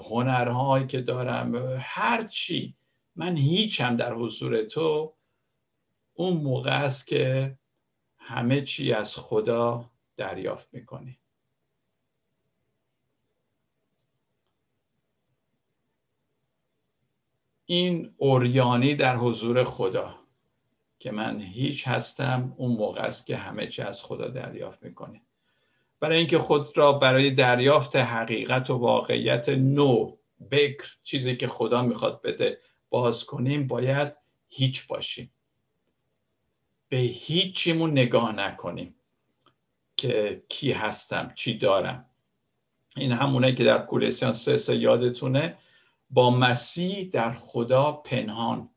هنرهایی که دارم هر چی. من هیچم در حضور تو اون موقع است که همه چی از خدا دریافت می‌کنی. این اوریانی در حضور خدا. که من هیچ هستم اون موقع است که همه چی از خدا دریافت می‌کنه. برای اینکه خود را برای دریافت حقیقت و واقعیت نو بکر چیزی که خدا می‌خواد بده باز کنیم باید هیچ باشیم. به هیچیمون نگاه نکنیم که کی هستم چی دارم. این همونه که در کولسیان سه سه یادتونه با مسیح در خدا پنهان.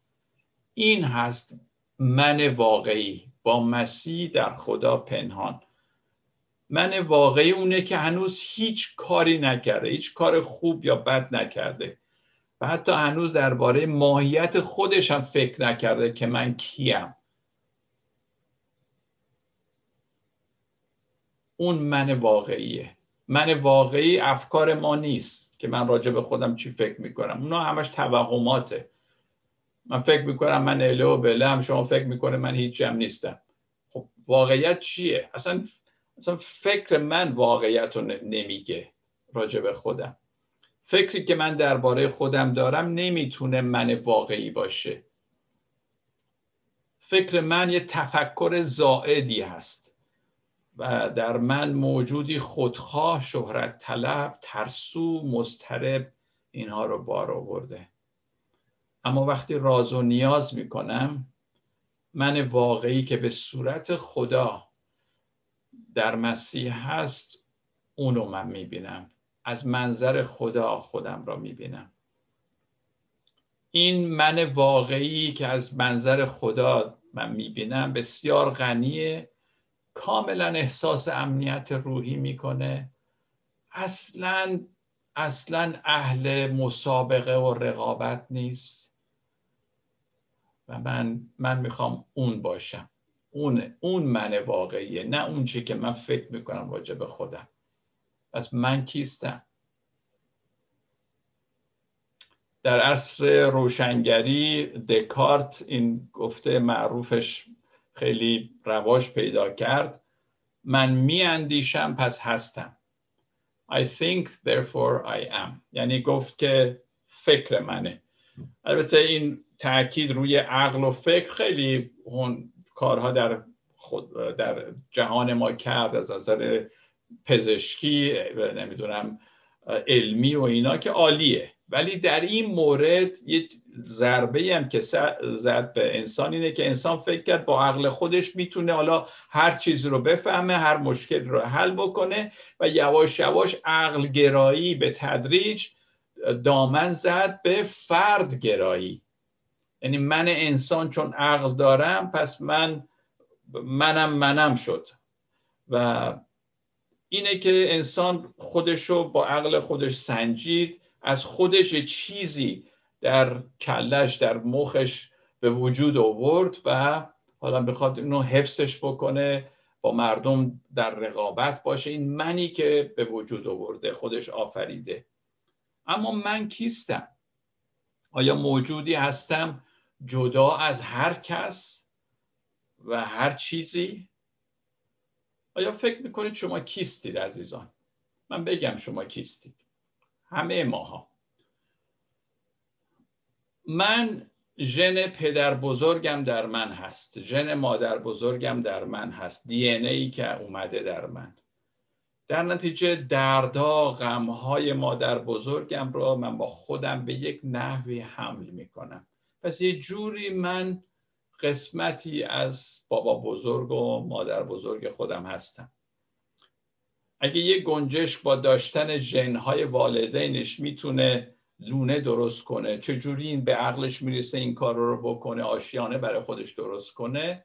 این هست من واقعی با مسیح در خدا پنهان. من واقعی اونه که هنوز هیچ کاری نکرده هیچ کار خوب یا بد نکرده. و حتی هنوز درباره ماهیت خودش هم فکر نکرده که من کیم. اون من واقعیه. من واقعی افکار ما نیست که من راجع به خودم چی فکر می‌کنم. اونا همش توهماته. من فکر می‌کنم من اله و بله هم شما فکر می‌کنه من هیچی هم نیستم. خب واقعیت چیه؟ اصلا مثلا فکر من واقعیت رو نمیگه راجع به خودم. فکری که من درباره خودم دارم نمی‌تونه من واقعی باشه. فکر من یه تفکر زائدی هست و در من موجودی خودخواه شهرت طلب ترسو مسترب اینها رو بار آورده. اما وقتی راز و نیاز می‌کنم من واقعی که به صورت خدا در مسیح هست اونو من می‌بینم. از منظر خدا خودم را می‌بینم. این من واقعی که از منظر خدا من می‌بینم بسیار غنیه. کاملا احساس امنیت روحی می‌کنه. اصلا اصلا اهل مسابقه و رقابت نیست. و من من می‌خوام اون باشم. اون اون من واقعیه نه اون چی که من فکر می‌کنم راجع به خودم. پس من کیستم؟ در عصر روشنگری دکارت این گفته معروفش خیلی رواج پیدا کرد. من می اندیشم پس هستم. I think therefore I am. یعنی گفت که فکر منه. البته این تاکید روی عقل و فکر خیلی کارها در خود در جهان ما کرد از نظر پزشکی نمی‌دونم علمی و اینا که عالیه. ولی در این مورد یه ضربه هم که زد به انسان اینه که انسان فکر کرد با عقل خودش می‌تونه حالا هر چیزی رو بفهمه هر مشکل رو حل بکنه و یواش یواش عقل گرایی به تدریج دامن زد به فرد گرایی یعنی من انسان چون عقل دارم پس من منم منم شد. و اینه که انسان خودشو با عقل خودش سنجید از خودش چیزی در کلش در مخش به وجود آورد و حالا بخواد اینو حفظش بکنه با مردم در رقابت باشه. این منی که به وجود آورده خودش آفریده. اما من کیستم؟ آیا موجودی هستم؟ جدا از هر کس و هر چیزی. آیا فکر می‌کنید شما کیستید عزیزان؟ من بگم شما کیستید. همه ماها. من ژن پدر بزرگم در من هست. ژن مادر بزرگم در من هست. دی ای که اومده در من. در نتیجه دردها غمهای مادر بزرگم را من با خودم به یک نحوی حمل می‌کنم. پس یه جوری من قسمتی از بابا بزرگ و مادر بزرگ خودم هستم. اگه یه گنجش با داشتن ژنهای والدینش می‌تونه لونه درست کنه چجوری این به عقلش می‌رسه این کار رو بکنه آشیانه برای خودش درست کنه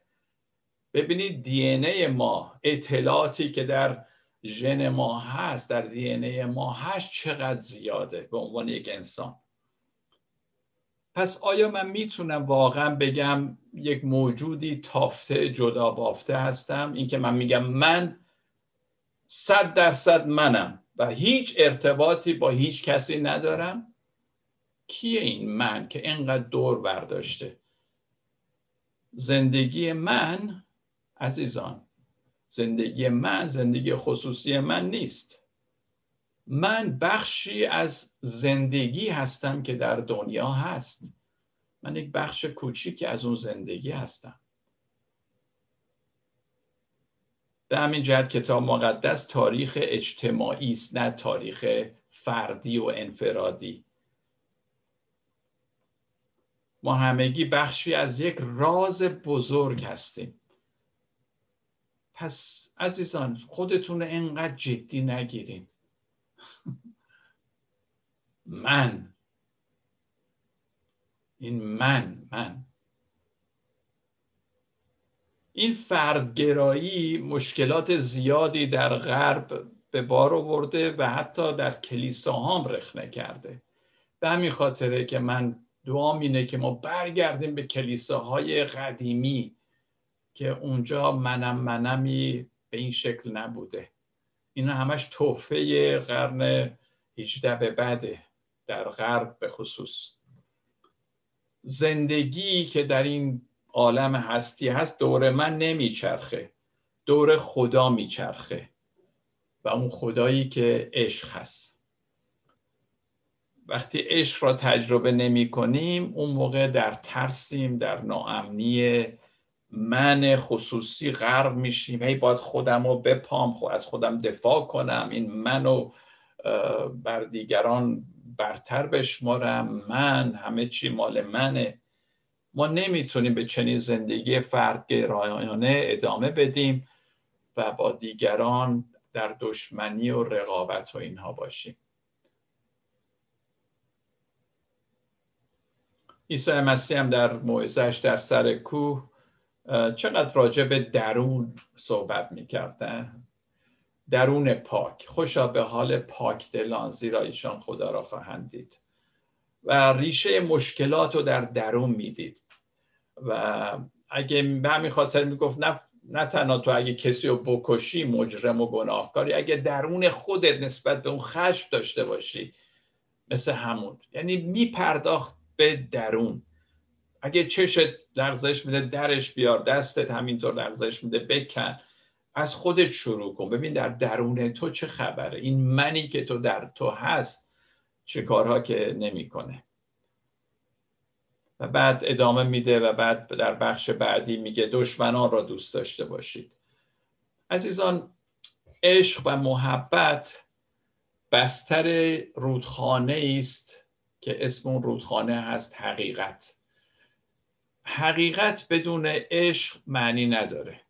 ببینید دی ای ما اطلاعاتی که در ژن ما هست در دی ای ما هست چقدر زیاده به عنوان یک انسان. پس آیا من می‌تونم واقعا بگم یک موجودی تافته جدا بافته هستم؟ اینکه من میگم من صد درصد منم و هیچ ارتباطی با هیچ کسی ندارم؟ کیه این من که اینقدر دور برداشته؟ زندگی من عزیزان زندگی من زندگی خصوصی من نیست. من بخشی از زندگی هستم که در دنیا هست. من یک بخش کوچیکی از اون زندگی هستم. به همین جهت کتاب مقدس تاریخ اجتماعی است نه تاریخ فردی و انفرادی. ما همگی بخشی از یک راز بزرگ هستیم. پس عزیزان خودتون انقدر جدی نگیرین. من. این من من. این فردگرایی مشکلات زیادی در غرب به بار آورده و حتی در کلیسا هم رخنه کرده. به همین خاطره که من دعا اینه که ما برگردیم به کلیساهای قدیمی که اونجا منم منمی به این شکل نبوده. اینا همش توفه قرن 18 به بعده. در غرب به خصوص. زندگی که در این عالم هستی هست دور من نمیچرخه. دور خدا میچرخه. و اون خدایی که عشق هست. وقتی عشق را تجربه نمی کنیم اون موقع در ترسیم در ناامنی من خصوصی غرق میشیم. هی باید خودم رو بپام از خودم دفاع کنم. این منو بر دیگران برتر بشمارم من همه چی مال منه. ما نمی‌تونیم به چنین زندگی فرد گرایانه ادامه بدیم و با دیگران در دشمنی و رقابت و اینها باشیم. عیسی مسیح هم در موعظش در سر کوه چقدر راجع به درون صحبت می‌کردن درون پاک. خوشا به حال پاک دلان زیرا ایشان خدا را خواهند دید و ریشه مشکلات رو در درون می‌دید. و اگه به همین خاطر می‌گفت نه نه تنها تو اگه کسی رو بکشی مجرم و گناهکاری اگه درون خودت نسبت به اون خشم داشته باشی مثل همون. یعنی میپرداخت به درون. اگه چشت لرزش میده درش بیار. دستت همینطور لرزش میده بکن. از خودت شروع کن. ببین در درون تو چه خبره؟ این منی که تو در تو هست چه کارها که نمی‌کنه. و بعد ادامه میده و بعد در بخش بعدی میگه دشمنان را دوست داشته باشید. عزیزان عشق و محبت بستر رودخانه است که اسم اون رودخانه هست حقیقت. حقیقت بدون عشق معنی نداره.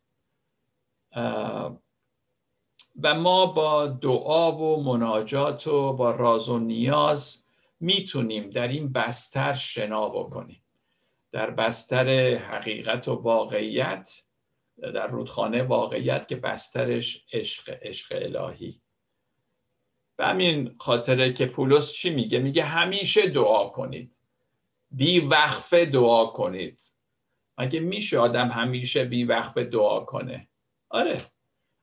و ما با دعا و مناجات و با راز و نیاز می‌تونیم در این بستر شنا بکنیم. در بستر حقیقت و واقعیت در رودخانه واقعیت که بسترش عشق عشق الهی. به همین خاطره که پولس چی میگه؟ میگه همیشه دعا کنید. بی وقفه دعا کنید. اگه میشه آدم همیشه بی وقفه دعا کنه؟ آره.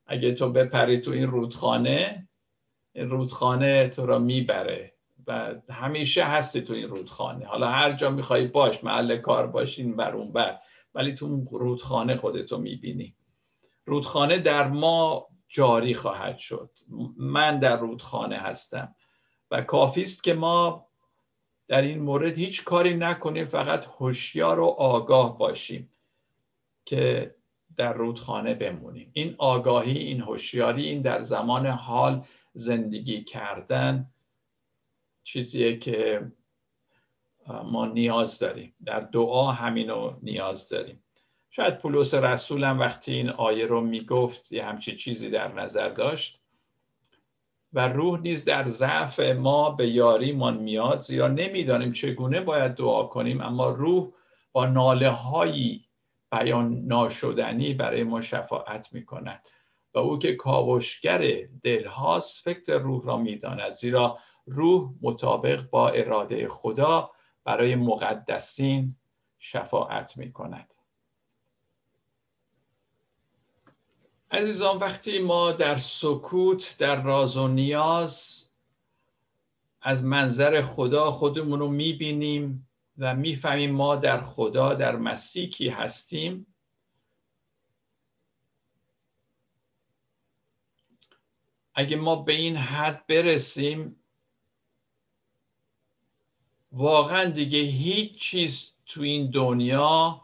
اگه تو بپری تو این رودخانه این رودخانه تو را می‌بره و همیشه هستی تو این رودخانه. حالا هر جا می‌خوای باش محل کار باشین بر اون بر ولی تو رودخانه خودتو می‌بینی. رودخانه در ما جاری خواهد شد. من در رودخانه هستم. و کافی است که ما در این مورد هیچ کاری نکنیم فقط هوشیار و آگاه باشیم که در رودخانه بمونیم. این آگاهی این هوشیاری این در زمان حال زندگی کردن چیزیه که ما نیاز داریم. در دعا همینو نیاز داریم. شاید پولس رسولم وقتی این آیه رو می‌گفت یه همچی چیزی در نظر داشت. و روح نیز در ضعف ما به یاریمان میاد زیرا نمی‌دانیم چگونه باید دعا کنیم اما روح با ناله هایی بیان ناشدنی برای ما شفاعت می کند و او که کاوشگر دلهاست فکر روح را می‌داند. زیرا روح مطابق با اراده خدا برای مقدسین شفاعت می کند عزیزان وقتی ما در سکوت در راز و نیاز از منظر خدا خودمون رو می‌بینیم و می‌فهمیم ما در خدا در مسیحی هستیم. اگه ما به این حد برسیم واقعا دیگه هیچ چیز تو این دنیا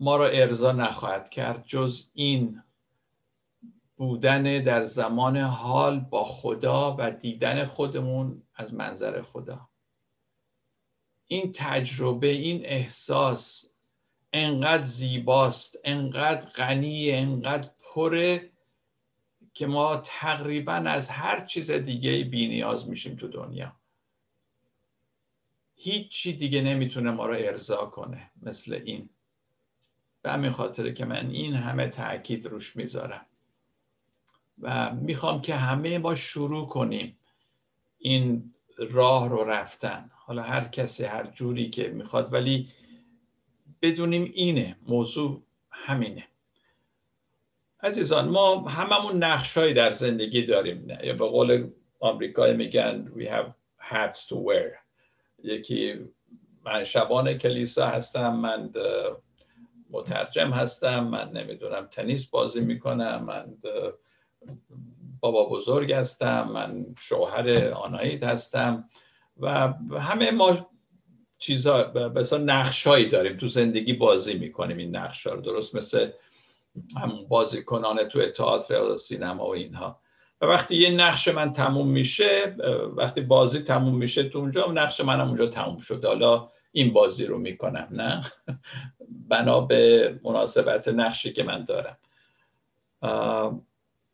ما را ارضا نخواهد کرد جز این بودن در زمان حال با خدا و دیدن خودمون از منظر خدا. این تجربه این احساس انقدر زیباست انقدر غنی انقدر پره که ما تقریبا از هر چیز دیگه بی نیاز میشیم تو دنیا. هیچی دیگه نمی‌تونه ما رو ارضا کنه مثل این. به همین خاطره که من این همه تاکید روش می‌ذارم. و می‌خوام که همه ما شروع کنیم این راه رو رفتن. حالا هر کسی هر جوری که می‌خواد ولی بدونیم اینه. موضوع همینه. عزیزان ما هممون نقشهایی در زندگی داریم. یا به قول آمریکایی میگن we have hats to wear. یکی من شبان کلیسا هستم من مترجم هستم من نمی‌دونم تنیس بازی می‌کنم من بابا بزرگ هستم من شوهر آنایت هستم و همه ما چیزا مثلا نقشهایی داریم. تو زندگی بازی می‌کنیم این نقش رو. درست مثل همون بازیکنان تو تئاتر و سینما و اینها. و وقتی یه نقش من تموم میشه وقتی بازی تموم میشه تو اونجا نقش منم اونجا تموم شد حالا این بازی رو می‌کنم نه؟ بنا به مناسبت نقشی که من دارم.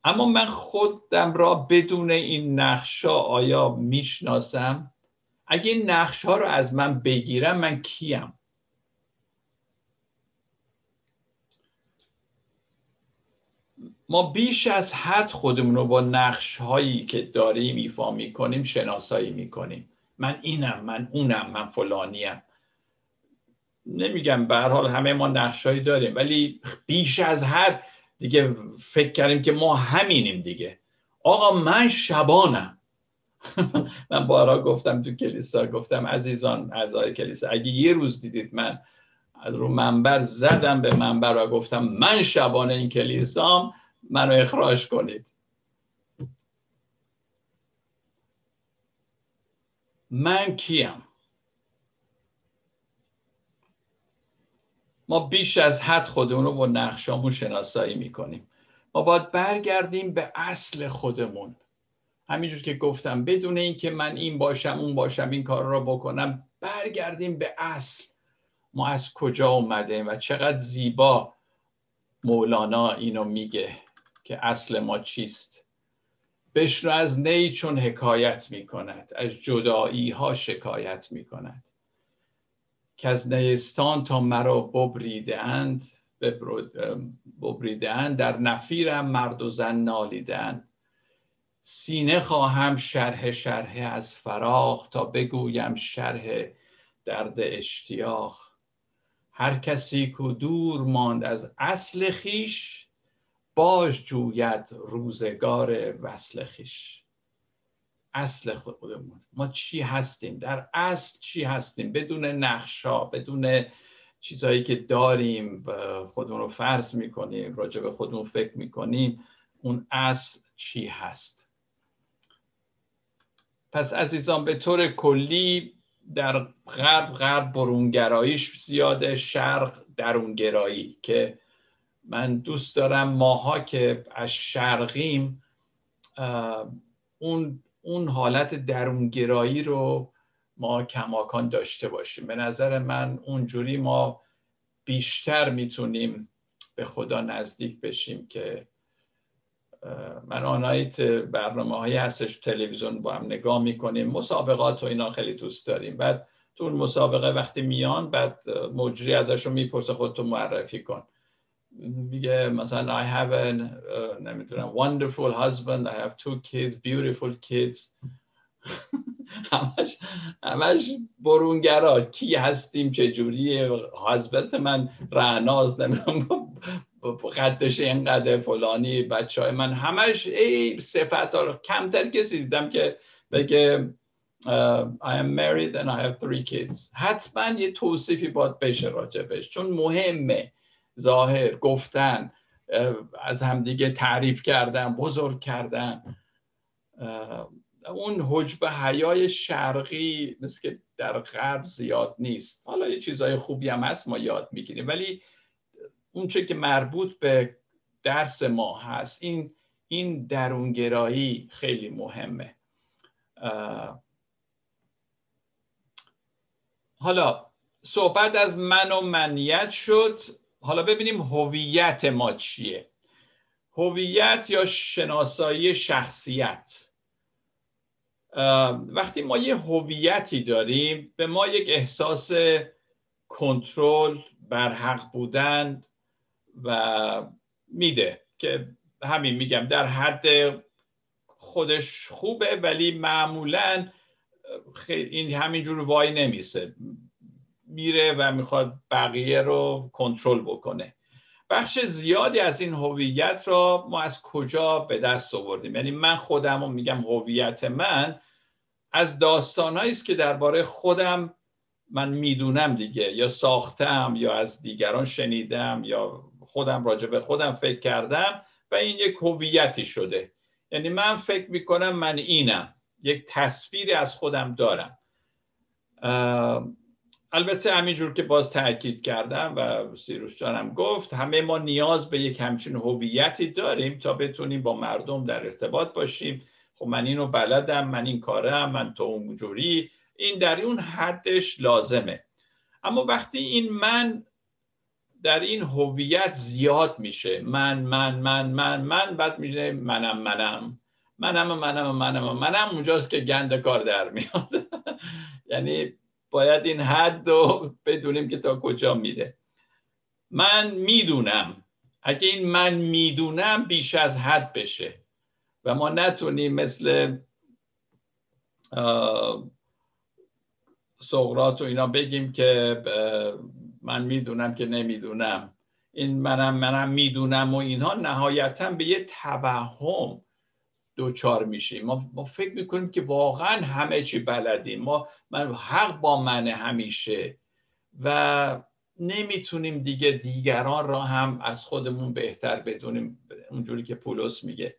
اما من خودم را بدون این نقشا آیا می‌شناسم؟ اگه این نقش ها رو از من بگیرم من کیم؟ ما بیش از حد خودمون رو با نقش هایی که داریم ایفا می‌کنیم شناسایی می‌کنیم. من اینم من اونم من فلانیم. نمیگم به حال همه ما نقشهایی داریم ولی بیش از حد دیگه فکر کردیم که ما همینیم دیگه. آقا من شبانم. من بارا گفتم تو کلیسا گفتم عزیزان اعضای کلیسا اگه یه روز دیدید من از رو منبر زدم به منبر و گفتم من شبانه این کلیسام منو اخراج کنید. من کیم؟ ما بیش از حد خودمون رو با نقشامون شناسایی می‌کنیم. ما باید برگردیم به اصل خودمون. همینجور که گفتم بدون اینکه من این باشم اون باشم این کار را بکنم برگردیم به اصل. ما از کجا اومده و چقدر زیبا مولانا اینو میگه که اصل ما چیست. بشنو از نی چون حکایت می‌کند از جدایی ها شکایت می‌کند. که از نیستان تا مرا ببریده اند در نفیرم مرد و زن نالیدن سینه خواهم شرح شرح از فراغ تا بگویم شرح درد اشتیاق. هر کسی کو دور ماند از اصل خیش باش جوید روزگار وصل خیش. اصل خودمون. ما چی هستیم؟ در اصل چی هستیم؟ بدون نقشا بدون چیزهایی که داریم خودمون رو فرض می‌کنیم راجع به خودمون فکر می‌کنیم اون اصل چی هست؟ پس عزیزان به طور کلی در غرب غرب برونگراییش زیاده شرق درونگرایی که من دوست دارم ماها که از شرقیم اون اون حالت درونگرایی رو ما کماکان داشته باشیم. به نظر من اونجوری ما بیشتر می‌تونیم به خدا نزدیک بشیم که من آنایت برنامه هایی هستش تلویزیون با هم نگاه می‌کنیم مسابقات و اینا خیلی دوست داریم. بعد تو مسابقه وقتی میان بعد مجری ازشون می‌پرسه خودتو معرفی کن. میگه مثلا I have a نمی‌دونم wonderful husband I have two kids beautiful kids. همش همش برونگرا. کی هستیم؟ چه جوری هازبنت من رعناز نمی‌دونم قدش اینقدر فلانی بچه های من. همش ای صفت ها کمتر کسی دیدم که بگه I am married and I have three kids. حتما یه توصیفی باید بشه راجبش چون مهمه. ظاهر گفتن از همدیگه تعریف کردن بزرگ کردن. اون حجب حیای شرقی مثل که در غرب زیاد نیست. حالا یه چیزهای خوبی هم هست ما یاد می‌گیریم. ولی اون چه که مربوط به درس ما هست این این درونگرایی خیلی مهمه. حالا صحبت از من و منیت شد. حالا ببینیم هویت ما چیه. هویت یا شناسایی شخصیت. وقتی ما یه هویتی داریم به ما یک احساس کنترل بر حق بودن و میده که همین میگم در حد خودش خوبه ولی معمولا این همینجور وای نمیسه. میره و می‌خواد بقیه رو کنترل بکنه. بخش زیادی از این هویت را ما از کجا به دست آوردیم؟ یعنی من خودم رو میگم هویت من از داستانهایی است که درباره خودم من می‌دونم دیگه یا ساختم یا از دیگران شنیدم یا خودم راجع به خودم فکر کردم و این یک هویتی شده. یعنی من فکر می‌کنم من اینم یک تصویری از خودم دارم. البته همینجور که باز تاکید کردم و سیروس جانم گفت همه ما نیاز به یک همچین هویتی داریم تا بتونیم با مردم در ارتباط باشیم. خب من اینو بلدم من این کارم من تو اونجوری این در اون حدش لازمه. اما وقتی این من در این هویت زیاد میشه من من من من من بعد میشه منم منم. منم منم منم منم اونجاست که گند کار در میاد. یعنی باید این حد رو بدونیم که تا کجا میره. من می‌دونم. اگه این من می‌دونم بیش از حد بشه و ما نتونیم مثل سقرات و اینا بگیم که من می‌دونم که نمی‌دونم. این منم منم می‌دونم و اینها نهایتا به یه توهم دوچار میشیم. ما, ما فکر می‌کنیم که واقعا همه چی بلدیم. ما من حق با منه همیشه. و نمی‌تونیم دیگه دیگران را هم از خودمون بهتر بدونیم. اونجوری که پولس میگه.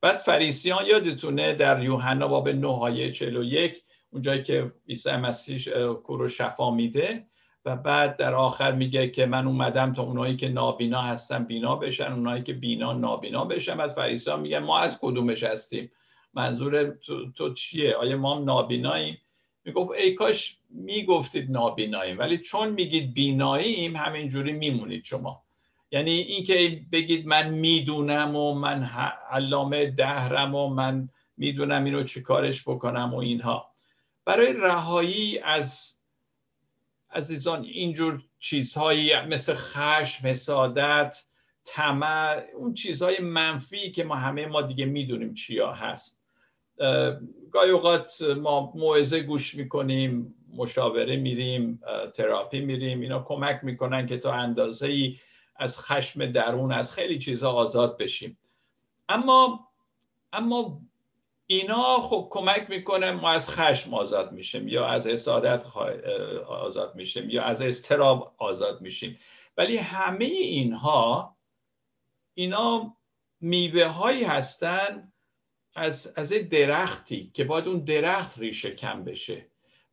بعد فریسیان یادتونه در یوحنا باب 9 آیه 41 اونجایی که عیسی مسیح کورو شفا میده و بعد در آخر میگه که من اومدم تا اونایی که نابینا هستن بینا بشن اونایی که بینا نابینا بشن. بعد فریسا میگن ما از کدومش هستیم؟ منظور تو, تو چیه؟ آیا ما هم نابیناییم؟ می‌گفت ای کاش می‌گفتید نابیناییم ولی چون میگید بیناییم همینجوری میمونید شما. یعنی اینکه بگید من می‌دونم و من علامه دهرم و من می‌دونم اینو چیکارش بکنم و اینها. برای رهایی از عزیزان اینجور چیزهایی مثل خشم حسادت طمع اون چیزهای منفی که ما همه ما دیگه می‌دونیم چیا هست. گاهی اوقات ما موعظه گوش می‌کنیم مشاوره میریم تراپی میریم اینا کمک می‌کنن که تا اندازه ای از خشم درون از خیلی چیزها آزاد بشیم. اما اما اینا خب کمک می‌کنه ما از خشم آزاد میشیم یا از حسادت آزاد میشیم یا از استراب آزاد میشیم. ولی همه اینها اینا میوه هایی هستن از, از درختی که باید اون درخت ریشه کم بشه.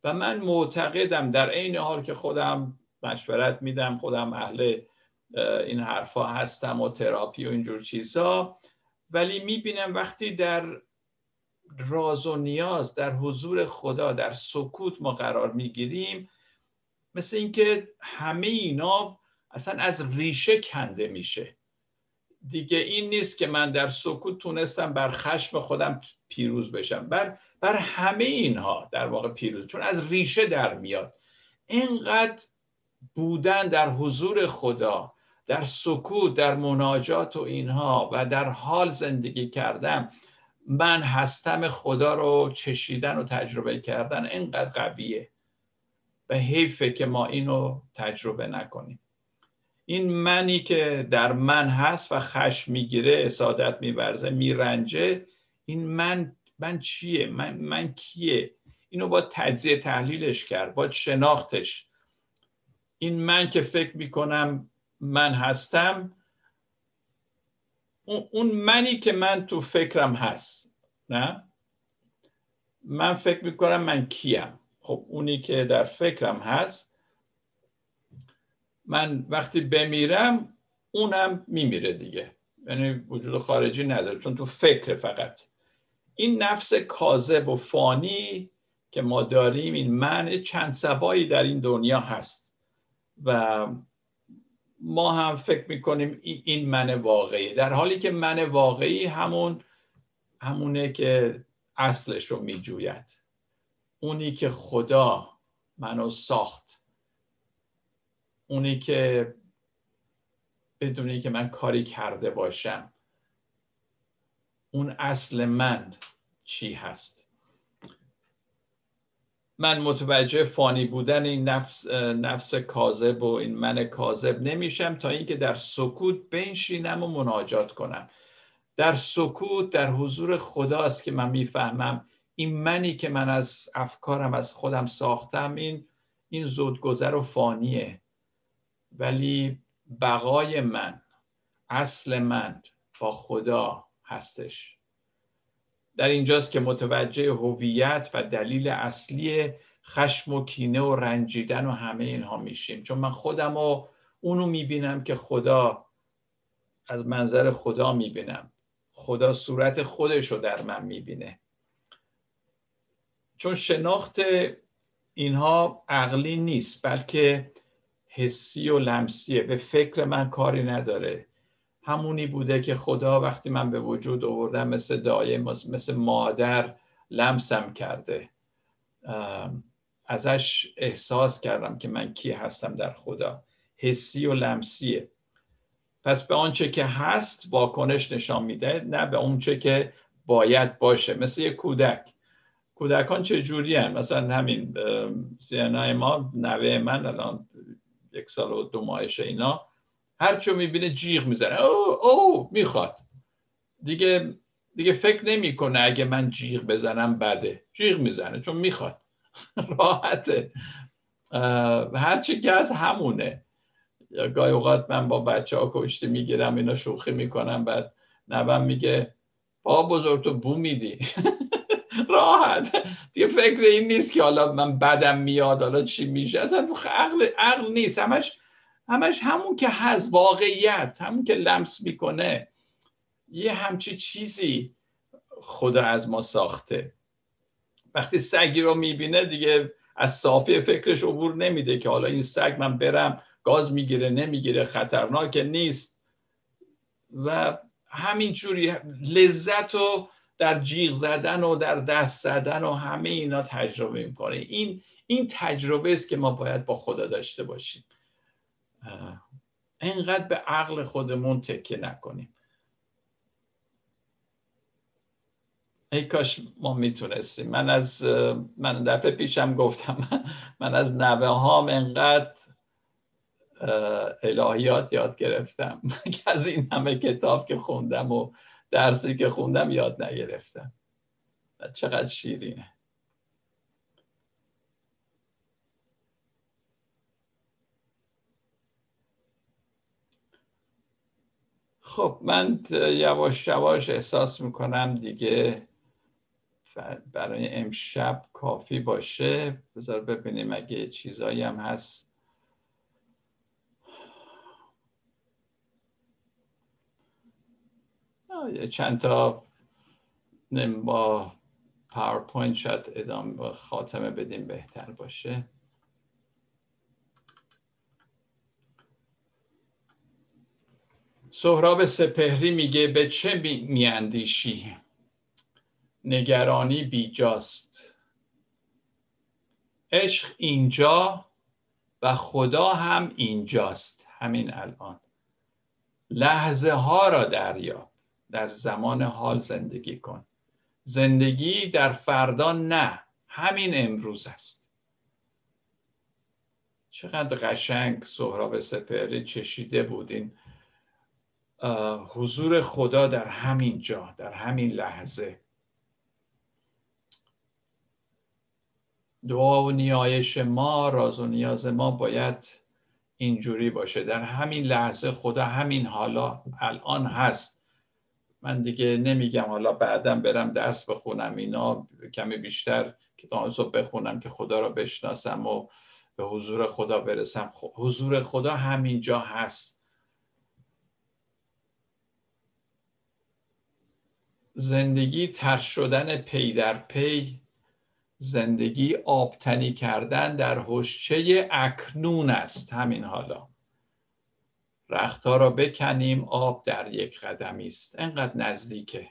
و من معتقدم در عین حال که خودم مشورت میدم خودم اهل این حرفا هستم و تراپی و اینجور چیزها ولی می‌بینم وقتی در راز و نیاز در حضور خدا در سکوت ما قرار می‌گیریم. مثل اینکه همه اینا اصلا از ریشه کنده میشه. دیگه این نیست که من در سکوت تونستم بر خشم خودم پیروز بشم. بر, بر همه اینها در واقع پیروز چون از ریشه در میاد. اینقدر بودن در حضور خدا در سکوت در مناجات و اینها و در حال زندگی کردم من هستم خدا رو چشیدن و تجربه کردن اینقدر قویه به حیفه که ما اینو تجربه نکنیم. این منی که در من هست و خشم می‌گیره اسادت میورزه میرنجه این من من چیه؟ من, من کیه؟ اینو با تجزیه تحلیلش کرد با شناختش. این من که فکر می‌کنم من هستم اون منی که من تو فکرم هست نه؟ من فکر می‌کنم من کیم. خب اونی که در فکرم هست من وقتی بمیرم اونم میمیره دیگه. یعنی وجود خارجی نداره چون تو فکر فقط. این نفس کاذب و فانی که ما داریم این من چند سبایی در این دنیا هست. و ما هم فکر می‌کنیم این من واقعی در حالی که من واقعی همون همونه که اصلش رو میجوید. اونی که خدا منو ساخت. اونی که بدونی که من کاری کرده باشم. اون اصل من چی هست؟ من متوجه فانی بودن این نفس, نفس کاذب و این من کاذب نمیشم تا اینکه در سکوت بنشینم و مناجات کنم. در سکوت در حضور خداست که من می‌فهمم این منی که من از افکارم از خودم ساختم این این زودگذر و فانیه. ولی بقای من اصل من با خدا هستش. در اینجاست که متوجه هویت و دلیل اصلی خشم و کینه و رنجیدن و همه اینها میشیم. چون من خودم و اونو می‌بینم که خدا از منظر خدا می‌بینم. خدا صورت خودش رو در من می‌بینه. چون شناخت اینها عقلی نیست بلکه حسی و لمسیه. به فکر من کاری نداره. همونی بوده که خدا وقتی من به وجود آوردم مثل دایه مثل مادر لمسم کرده. ازش احساس کردم که من کی هستم در خدا. حسی و لمسیه. پس به آنچه که هست واکنش نشان میده نه به اونچه که باید باشه. مثل یک کودک. کودکان چه جوری؟ مثلا همین سینای ما نوه من الان یک سال و دو ماهشه اینا. هر چو می‌بینه جیغ می‌زنه. او او می‌خواد. دیگه دیگه فکر نمی‌کنه اگه من جیغ بزنم بده. جیغ می‌زنه چون می‌خواد. راحته. هرچی که از همونه. گاهی اوقات من با بچه ها کشتی می‌گیرم اینا شوخی می‌کنم بعد نبم میگه با بزرگ تو بو میدی. راحت. دیگه فکر این نیست که حالا من بدم میاد حالا چی میشه. اصلا عقل, عقل نیست. همش همش همون که هست واقعیت همون که لمس می‌کنه. یه همچی چیزی خدا از ما ساخته. وقتی سگی رو می‌بینه دیگه از صافی فکرش عبور نمیده که حالا این سگ من برم گاز می‌گیره نمی‌گیره خطرناک نیست. و همینجوری لذت و در جیغ زدن و در دست زدن و همه اینا تجربه می‌کنه. این این تجربه است که ما باید با خدا داشته باشیم. انقدر به عقل خودمون تکیه نکنیم. ای کاش ما می‌تونستیم. من از من دفعه پیشم گفتم من از نوه هام انقدر الهیات یاد گرفتم. که از این همه کتاب که خوندم و درسی که خوندم یاد نگرفتم. چقدر شیرینه. خب من یواش یواش احساس می‌کنم دیگه برای امشب کافی باشه. بذار ببینیم اگه چیزایی هم هست. چند تا با پاورپوینت شاید ادامه خاتمه بدیم بهتر باشه. سهراب سپهری میگه به چه میاندیشی؟ نگرانی بیجاست. عشق اینجا و خدا هم اینجاست. همین الان. لحظه ها را دریاب در زمان حال زندگی کن. زندگی در فردا نه. همین امروز است. چقدر قشنگ سهراب سپهری چشیده بودین. حضور خدا در همین جا در همین لحظه. دعا و نیایش ما راز و نیاز ما باید اینجوری باشه. در همین لحظه خدا همین حالا الان هست. من دیگه نمیگم حالا بعدم برم درس بخونم اینا کمی بیشتر کتاب بخونم که خدا را بشناسم و به حضور خدا برسم. حضور خدا همینجا هست. زندگی تر شدن پی در پی زندگی آبتنی کردن در حشچه اکنون است. همین حالا رختها را بکنیم آب در یک قدمی است. انقدر نزدیکه.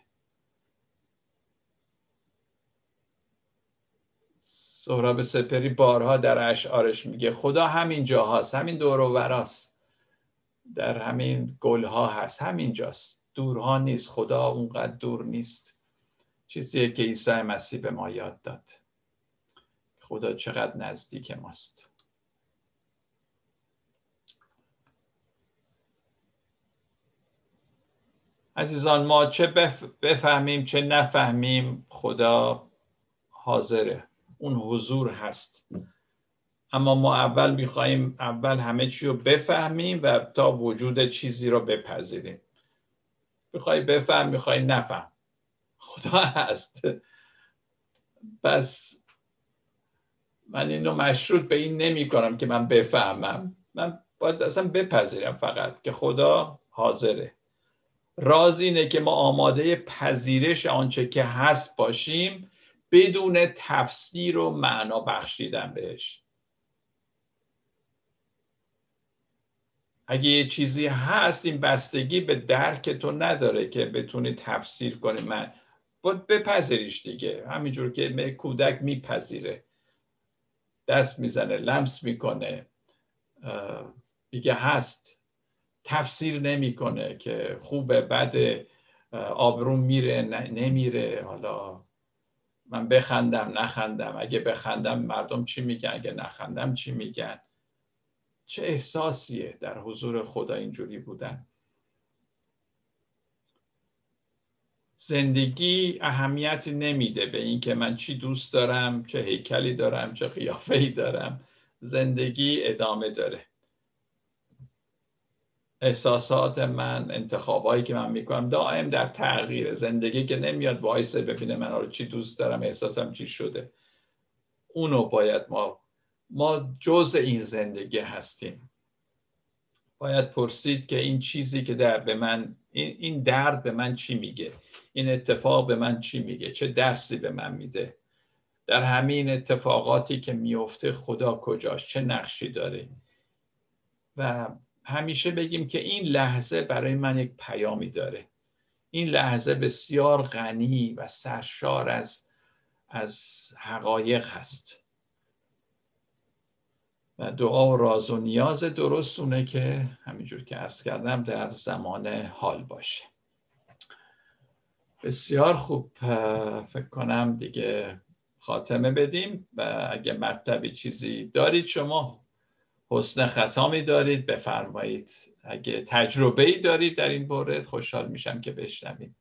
سهراب سپری بارها در اشعارش میگه خدا همین جاهاست همین دور و وراست. در همین گلها هست همین جاست دورها نیست خدا اونقدر دور نیست. چیزیه که عیسی مسیح به ما یاد داد. خدا چقدر نزدیک ماست. عزیزان ما چه بفهمیم چه نفهمیم خدا حاضره. اون حضور هست. اما ما اول می‌خواهیم اول همه چی رو بفهمیم و تا وجود چیزی رو بپذیریم. می‌خوای بفهم می‌خوای نفهم. خدا هست. پس من اینو مشروط به این نمی کنم که من بفهمم. من باید اصلا بپذیرم فقط که خدا حاضره. راز اینه که ما آماده پذیرش آنچه که هست باشیم بدون تفسیر و معنا بخشیدن بهش. اگه یه چیزی هست این بستگی به درک تو نداره که بتونی تفسیر کنی. من باید بپذیریش دیگه. همینجور که کودک میپذیره. دست می‌زنه لمس می‌کنه. میگه هست. تفسیر نمی‌کنه که خوبه بد آبرون میره نمیره. حالا من بخندم نخندم. اگه بخندم مردم چی میگن؟ اگه نخندم چی میگن؟ چه احساسیه در حضور خدا اینجوری بودن؟ زندگی اهمیتی نمیده به اینکه من چی دوست دارم چه هیکلی دارم چه قیافه ای دارم. زندگی ادامه داره. احساسات من انتخابایی که من می‌کنم دائم در تغییر. زندگی که نمیاد وایسه ببینه من رو چی دوست دارم احساسم چی شده. اونو باید ما ما جز این زندگی هستیم. باید پرسید که این چیزی که در به من این درد به من چی میگه؟ این اتفاق به من چی میگه؟ چه درسی به من میده؟ در همین اتفاقاتی که میفته خدا کجاست؟ چه نقشی داره؟ و همیشه بگیم که این لحظه برای من یک پیامی داره. این لحظه بسیار غنی و سرشار از از حقایق هست. و دعا و راز و نیاز درست اونه که همینجور که عرض کردم در زمان حال باشه. بسیار خوب. فکر کنم دیگه خاتمه بدیم و اگه مطلبی چیزی دارید شما حسن ختامی دارید بفرمایید. اگه تجربه ای دارید در این مورد خوشحال میشم که بشنویم